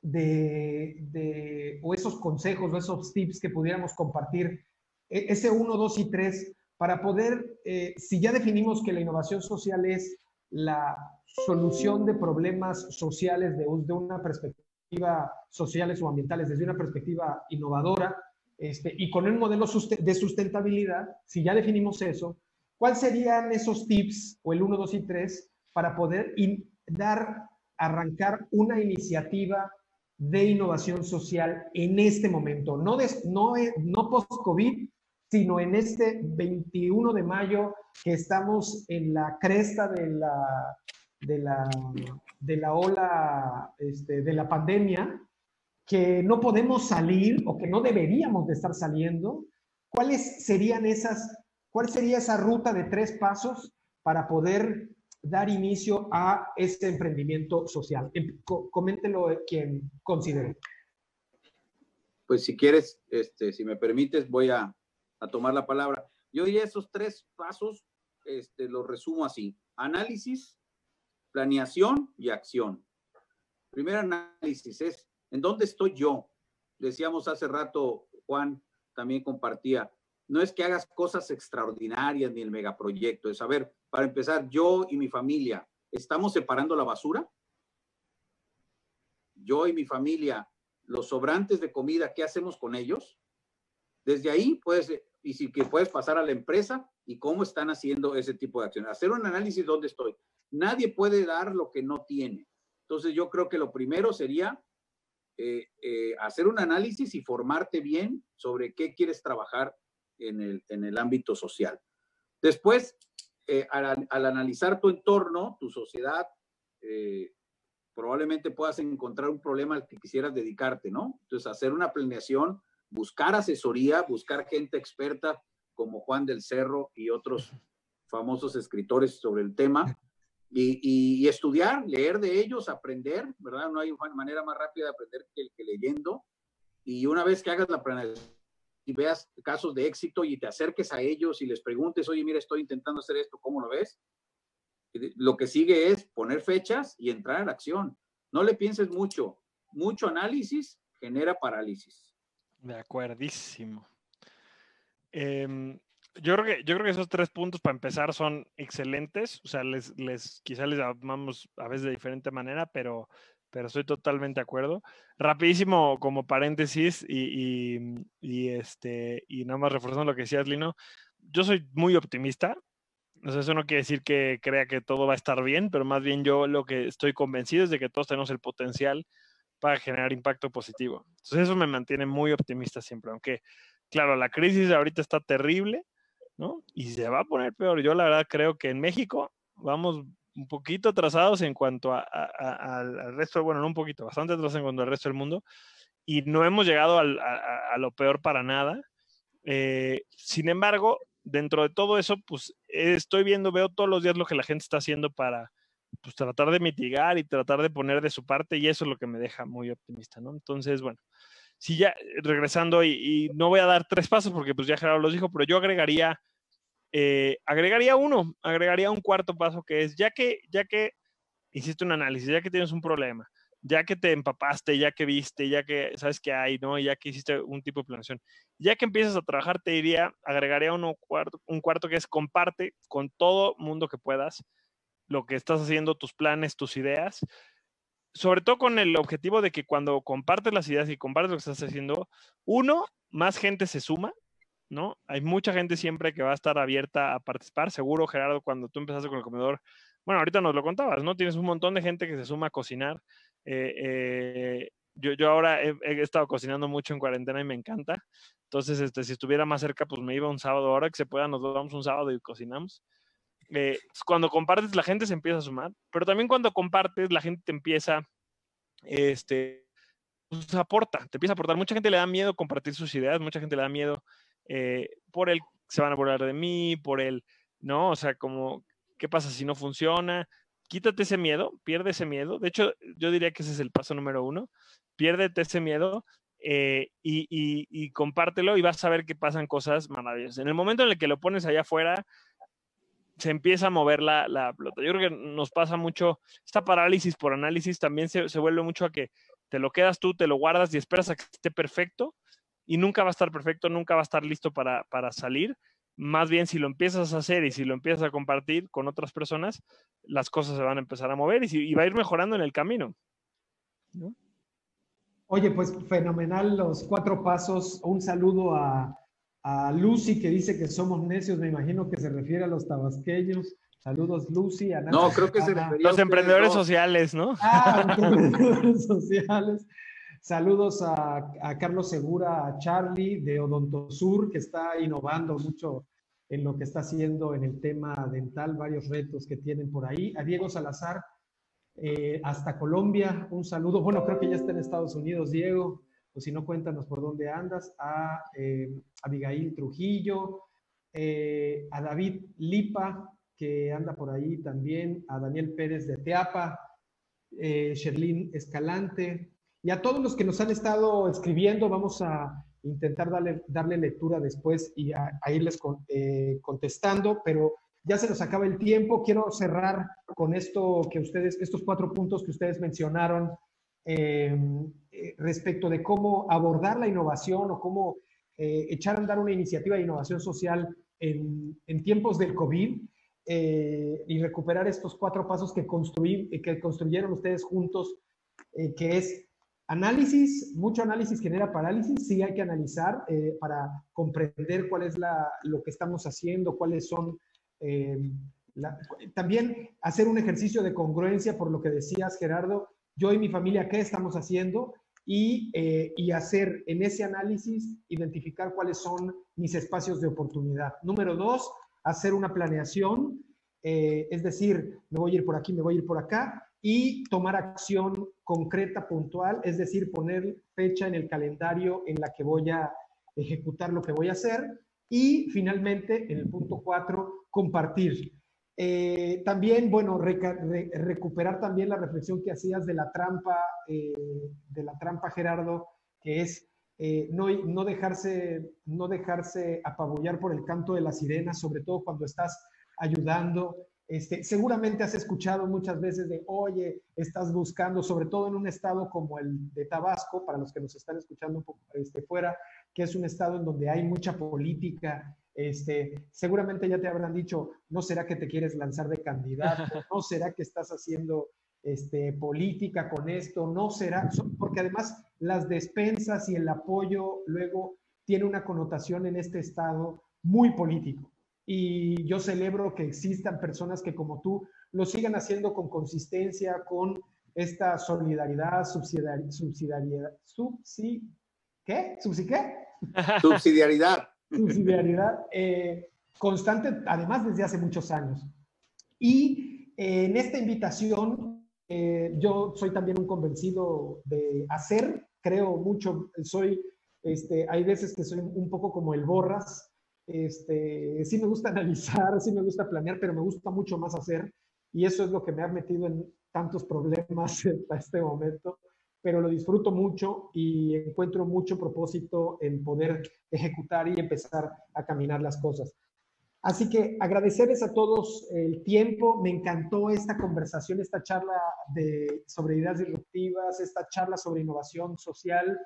[SPEAKER 1] de, o esos consejos o esos tips que pudiéramos compartir, e, ese 1, 2 y 3, para poder, eh, si ya definimos que la innovación social es la solución de problemas sociales de, de una perspectiva sociales o ambientales, desde una perspectiva innovadora, este, y con un modelo de sustentabilidad, si ya definimos eso, ¿cuáles serían esos tips o el 1, 2 y 3 para poder dar, arrancar una iniciativa de innovación social en este momento? No, no, no post-COVID, sino en este 21 de mayo que estamos en la cresta de la, de la, de la ola este, de la pandemia que no podemos salir o que no deberíamos de estar saliendo, ¿cuáles serían esas, cuál sería esa ruta de tres pasos para poder dar inicio a este emprendimiento social? Em, coméntelo quien considere.
[SPEAKER 3] Pues si quieres, este, si me permites, voy a, a tomar la palabra. Yo diría esos tres pasos, este, los resumo así. Análisis, planeación y acción. Primer análisis es ¿En dónde estoy yo? Decíamos hace rato, Juan también compartía, no es que hagas cosas extraordinarias ni el megaproyecto, es saber, para empezar, yo y mi familia, ¿estamos separando la basura? Yo y mi familia, los sobrantes de comida, ¿qué hacemos con ellos? Desde ahí puedes, y si que puedes pasar a la empresa y cómo están haciendo ese tipo de acciones. Hacer un análisis de dónde estoy. Nadie puede dar lo que no tiene. Entonces yo creo que lo primero sería eh, eh, hacer un análisis y formarte bien sobre qué quieres trabajar en el, en el ámbito social. Después, eh, al, analizar tu entorno, tu sociedad, probablemente puedas encontrar un problema al que quisieras dedicarte, ¿no? Entonces, hacer una planeación, buscar asesoría, buscar gente experta como Juan del Cerro y otros famosos escritores sobre el tema y, estudiar, leer de ellos, aprender, ¿verdad? No hay manera más rápida de aprender que, que leyendo. Y una vez que hagas la planeación y veas casos de éxito y te acerques a ellos y les preguntes, oye, mira, estoy intentando hacer esto, ¿cómo lo ves? Lo que sigue es poner fechas y entrar en acción. No le pienses mucho. Mucho análisis genera parálisis.
[SPEAKER 2] De acuerdísimo. Eh, yo creo que, yo creo que esos tres puntos para empezar son excelentes. O sea, les, les quizá les llamamos a veces de diferente manera, pero, pero estoy totalmente de acuerdo. Rapidísimo, como paréntesis, y, y, y, este, y nada más reforzando lo que decías, Lino, yo soy muy optimista. O sea, eso no quiere decir que crea que todo va a estar bien, pero más bien yo lo que estoy convencido es de que todos tenemos el potencial para generar impacto positivo. Entonces eso me mantiene muy optimista siempre, aunque claro, la crisis ahorita está terrible, ¿no? Y se va a poner peor. Yo la verdad creo que en México vamos un poquito atrasados en cuanto al resto, bueno, no un poquito, bastante atrasados en cuanto al resto del mundo, y no hemos llegado a, lo peor para nada. Eh, sin embargo, dentro de todo eso, pues estoy viendo, veo todos los días lo que la gente está haciendo para pues, tratar de mitigar y tratar de poner de su parte, y eso es lo que me deja muy optimista, ¿no? Entonces, bueno, si ya regresando, y, no voy a dar tres pasos porque pues ya Gerardo los dijo, pero yo agregaría eh, agregaría uno, agregaría un cuarto paso que es, ya que, ya que hiciste un análisis, ya que tienes un problema, ya que te empapaste, ya que viste, ya que sabes que hay, ¿no? Ya que hiciste un tipo de planeación, ya que empiezas a trabajar, te diría, agregaría uno cuarto, un cuarto que es comparte con todo mundo que puedas lo que estás haciendo, tus planes, tus ideas, sobre todo con el objetivo de que cuando compartes las ideas y compartes lo que estás haciendo, uno, más gente se suma, ¿no? Hay mucha gente siempre que va a estar abierta a participar. Seguro, Gerardo, cuando tú empezaste con el comedor, bueno, ahorita nos lo contabas, ¿no? Tienes un montón de gente que se suma a cocinar. Eh, eh, yo, yo, ahora he, estado cocinando mucho en cuarentena y me encanta. Entonces, este, si estuviera más cerca, pues me iba un sábado. Ahora que se pueda, nos vamos un sábado y cocinamos. Eh, cuando compartes, la gente se empieza a sumar, pero también cuando compartes, la gente te empieza, este, pues aporta, te empieza a aportar. Mucha gente le da miedo compartir sus ideas, mucha gente le da miedo eh, por el, se van a burlar de mí, por el, ¿no? O sea, como, ¿qué pasa si no funciona? Quítate ese miedo, pierde ese miedo. De hecho, yo diría que ese es el paso número uno. Piérdete ese miedo eh, y, compártelo y vas a ver que pasan cosas maravillosas. En el momento en el que lo pones allá afuera, se empieza a mover la, la pelota. Yo creo que nos pasa mucho, esta parálisis por análisis también se, se, vuelve mucho a que te lo quedas tú, te lo guardas y esperas a que esté perfecto y nunca va a estar perfecto, nunca va a estar listo para, para salir. Más bien, si lo empiezas a hacer y si lo empiezas a compartir con otras personas, las cosas se van a empezar a mover y, y va a ir mejorando en el camino.
[SPEAKER 1] Oye, pues fenomenal los cuatro pasos. Un saludo a, a Lucy que dice que somos necios, me imagino que se refiere a los tabasqueños. Saludos, Lucy. A
[SPEAKER 3] no, creo que se refería
[SPEAKER 2] Los emprendedores sociales, ¿no?
[SPEAKER 1] Ah, emprendedores <laughs> sociales. Saludos a, Carlos Segura, a Charlie de Odontosur, que está innovando mucho en lo que está haciendo en el tema dental, varios retos que tienen por ahí. A Diego Salazar, eh, hasta Colombia, un saludo. Bueno, creo que ya está en Estados Unidos, Diego pues si no, cuéntanos por dónde andas, a eh, Abigail Trujillo, eh, a David Lipa, que anda por ahí también, a Daniel Pérez de Teapa, eh, Sherlyn Escalante, y a todos los que nos han estado escribiendo, vamos a intentar darle, darle lectura después y a, irles eh, contestando, pero ya se nos acaba el tiempo. Quiero cerrar con esto que ustedes, estos cuatro puntos que ustedes mencionaron Em, eh, respecto de cómo abordar la innovación o cómo eh, echar a andar una iniciativa de innovación social en, en tiempos del COVID eh, y recuperar estos cuatro pasos que, construí, que construyeron ustedes juntos, que es análisis, mucho análisis genera parálisis, sí hay que analizar para comprender cuál es lo que estamos haciendo, cuáles son... Em, también hacer un ejercicio de congruencia por lo que decías, Gerardo, yo y mi familia qué estamos haciendo y, eh, hacer en ese análisis, identificar cuáles son mis espacios de oportunidad. Número dos, hacer una planeación, eh, es decir, me voy a ir por aquí, me voy a ir por acá, y tomar acción concreta, puntual, es decir, poner fecha en el calendario en la que voy a ejecutar lo que voy a hacer. Y finalmente, en el punto cuatro, compartir. Eh, también, bueno, recuperar también la reflexión que hacías de la trampa, eh, de la trampa, Gerardo, que es eh, no, no, dejarse, no dejarse apabullar por el canto de la sirena, sobre todo cuando estás ayudando. Este, seguramente has escuchado muchas veces de, oye, estás buscando, sobre todo en un estado como el de Tabasco, para los que nos están escuchando un poco este, fuera, que es un estado en donde hay mucha política, este, seguramente ya te habrán dicho, ¿no será que te quieres lanzar de candidato? <laughs> ¿No será que estás haciendo este, política con esto? ¿No será? Porque además las despensas y el apoyo luego tiene una connotación en este estado muy político. Y yo celebro que existan personas que como tú lo sigan haciendo con consistencia, con esta solidaridad, subsidiariedad, subsidiariedad, subsi, ¿qué? ¿Subsi qué? <laughs>
[SPEAKER 3] Subsidiariedad
[SPEAKER 1] subsidiariedad eh, constante, además desde hace muchos años. Y eh, en esta invitación, eh, yo soy también un convencido de hacer, creo mucho, soy, este, hay veces que soy un poco como el borras, este, sí me gusta <laughs> analizar, sí me gusta planear, pero me gusta mucho más hacer, y eso es lo que me ha metido en tantos problemas <laughs> hasta este momento pero lo disfruto mucho y encuentro mucho propósito en poder ejecutar y empezar a caminar las cosas. Así que agradecerles a todos el tiempo. Me encantó esta conversación, esta charla de, sobre ideas disruptivas, esta charla sobre innovación social,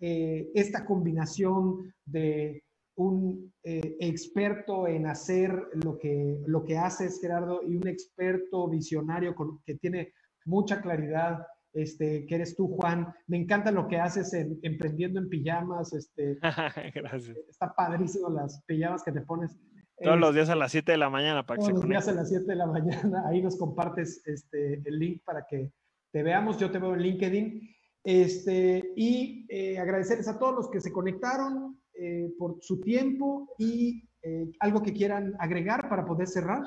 [SPEAKER 1] eh, esta combinación de un eh, experto en hacer lo que, lo que haces, Gerardo, y un experto visionario con, que tiene mucha claridad este, que eres tú, Juan. Me encanta lo que haces en Emprendiendo en Pijamas. Este, <laughs>
[SPEAKER 2] Gracias.
[SPEAKER 1] Está padrísimo las pijamas que te pones.
[SPEAKER 2] Todos los días a las 7 de la mañana
[SPEAKER 1] para que Todos los días a las 7 de la mañana. Ahí nos compartes este, el link para que te veamos. Yo te veo en LinkedIn. Este, y eh, agradecerles a todos los que se conectaron eh, por su tiempo y eh, algo que quieran agregar para poder cerrar.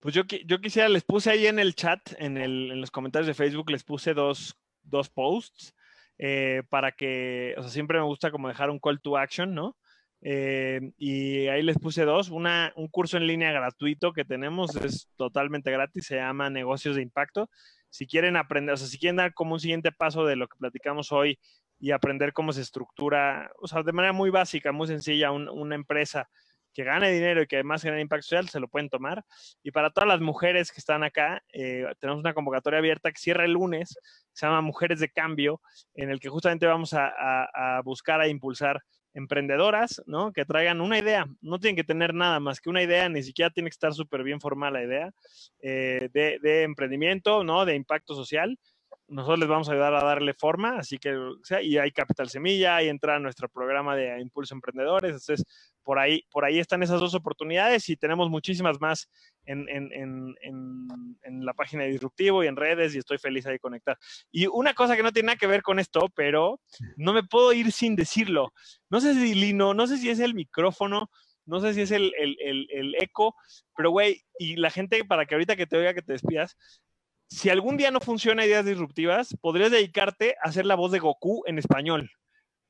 [SPEAKER 2] Pues yo, yo quisiera, les puse ahí en el chat, en, el, en los comentarios de Facebook, les puse dos, dos posts eh, para que, o sea, siempre me gusta como dejar un call to action, ¿no? Eh, y ahí les puse dos. Una, un curso en línea gratuito que tenemos, es totalmente gratis, se llama Negocios de Impacto. Si quieren aprender, o sea, si quieren dar como un siguiente paso de lo que platicamos hoy y aprender cómo se estructura, o sea, de manera muy básica, muy sencilla, una empresa que gane dinero y que además genere impacto social, se lo pueden tomar. Y para todas las mujeres que están acá, eh, tenemos una convocatoria abierta que cierra el lunes, se llama Mujeres de Cambio, en el que justamente vamos a, buscar a impulsar emprendedoras, ¿no? Que traigan una idea, no tienen que tener nada más que una idea, ni siquiera tiene que estar súper bien formada la idea eh, de, emprendimiento, ¿no? De impacto social nosotros les vamos a ayudar a darle forma, así que, y hay Capital Semilla, ahí entra nuestro programa de Impulso Emprendedores, entonces por ahí, por ahí están esas dos oportunidades y tenemos muchísimas más en, la página de Disruptivo y en redes y estoy feliz de conectar. Y una cosa que no tiene nada que ver con esto, pero no me puedo ir sin decirlo. No sé si Lino, no sé si es el micrófono, no sé si es el, el eco, pero güey, y la gente para que ahorita que te oiga que te despidas, si algún día no funciona Ideas Disruptivas, podrías dedicarte a hacer la voz de Goku en español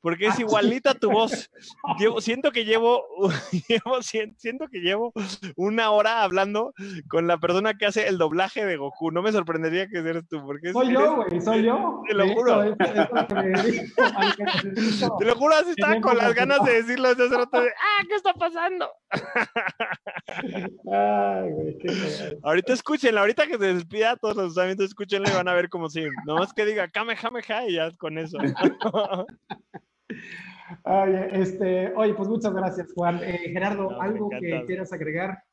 [SPEAKER 2] porque es ah, igualita tu voz. <laughs> siento que llevo, <laughs> siento que llevo una hora hablando con la persona que hace el doblaje de Goku. No me sorprendería que seas tú, porque
[SPEAKER 1] soy yo, güey, soy yo.
[SPEAKER 2] Te lo juro. te lo juro, así estaba con las ganas de decirlo desde hace rato <laughs> ah, ¿qué está pasando? Ay, güey, qué ahorita escúchenla, ahorita que se despida, todos los usuarios escúchenla y van a ver como si, nomás que diga Kamehameha y ya con eso.
[SPEAKER 1] Oye, este, oye, pues muchas gracias, Juan. Eh, Gerardo, ¿algo que quieras agregar?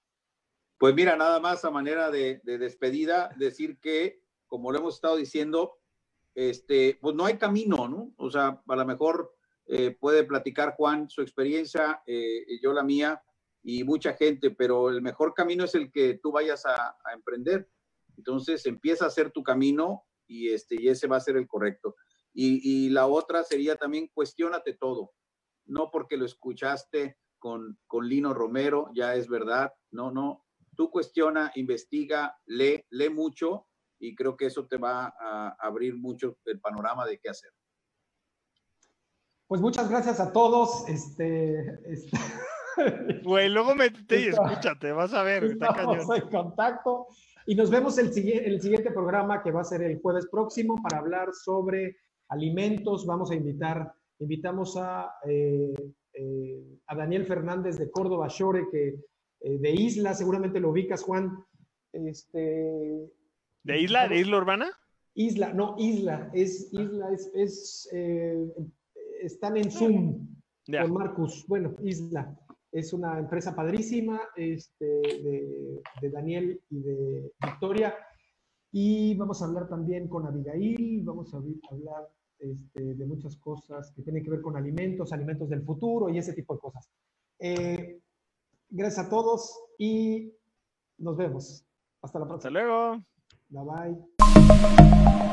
[SPEAKER 3] Pues mira, nada más a manera de, despedida, decir que, como lo hemos estado diciendo, este, pues no hay camino, ¿no? O sea, a lo mejor eh, puede platicar Juan su experiencia, eh, yo la mía y mucha gente, pero el mejor camino es el que tú vayas a, a emprender. Entonces empieza a hacer tu camino y, este, y ese va a ser el correcto. Y, la otra sería también cuestionate todo. No porque lo escuchaste con, con Lino Romero, ya es verdad. No, no. Tú cuestiona, investiga, lee, lee mucho y creo que eso te va a abrir mucho el panorama de qué hacer.
[SPEAKER 1] Pues muchas gracias a todos. Este, este... <laughs>
[SPEAKER 2] Güey, luego métete y escúchate, vas a ver. Está cañón.
[SPEAKER 1] en contacto. Y nos vemos el, el siguiente programa que va a ser el jueves próximo para hablar sobre alimentos. Vamos a invitar, invitamos a, eh, eh, a Daniel Fernández de Córdoba Shore, que eh, de Isla, seguramente lo ubicas, Juan. Este,
[SPEAKER 2] ¿De Isla? ¿De Isla Urbana?
[SPEAKER 1] Isla, no, Isla, es Isla, es, están en Zoom con Marcus. Bueno, Isla. Es una empresa padrísima este, de, de Daniel y de Victoria. Y vamos a hablar también con Abigail, vamos a hablar este, de muchas cosas que tienen que ver con alimentos, alimentos del futuro y ese tipo de cosas. Eh, gracias a todos y nos vemos. Hasta la próxima.
[SPEAKER 2] Hasta luego.
[SPEAKER 1] Bye bye.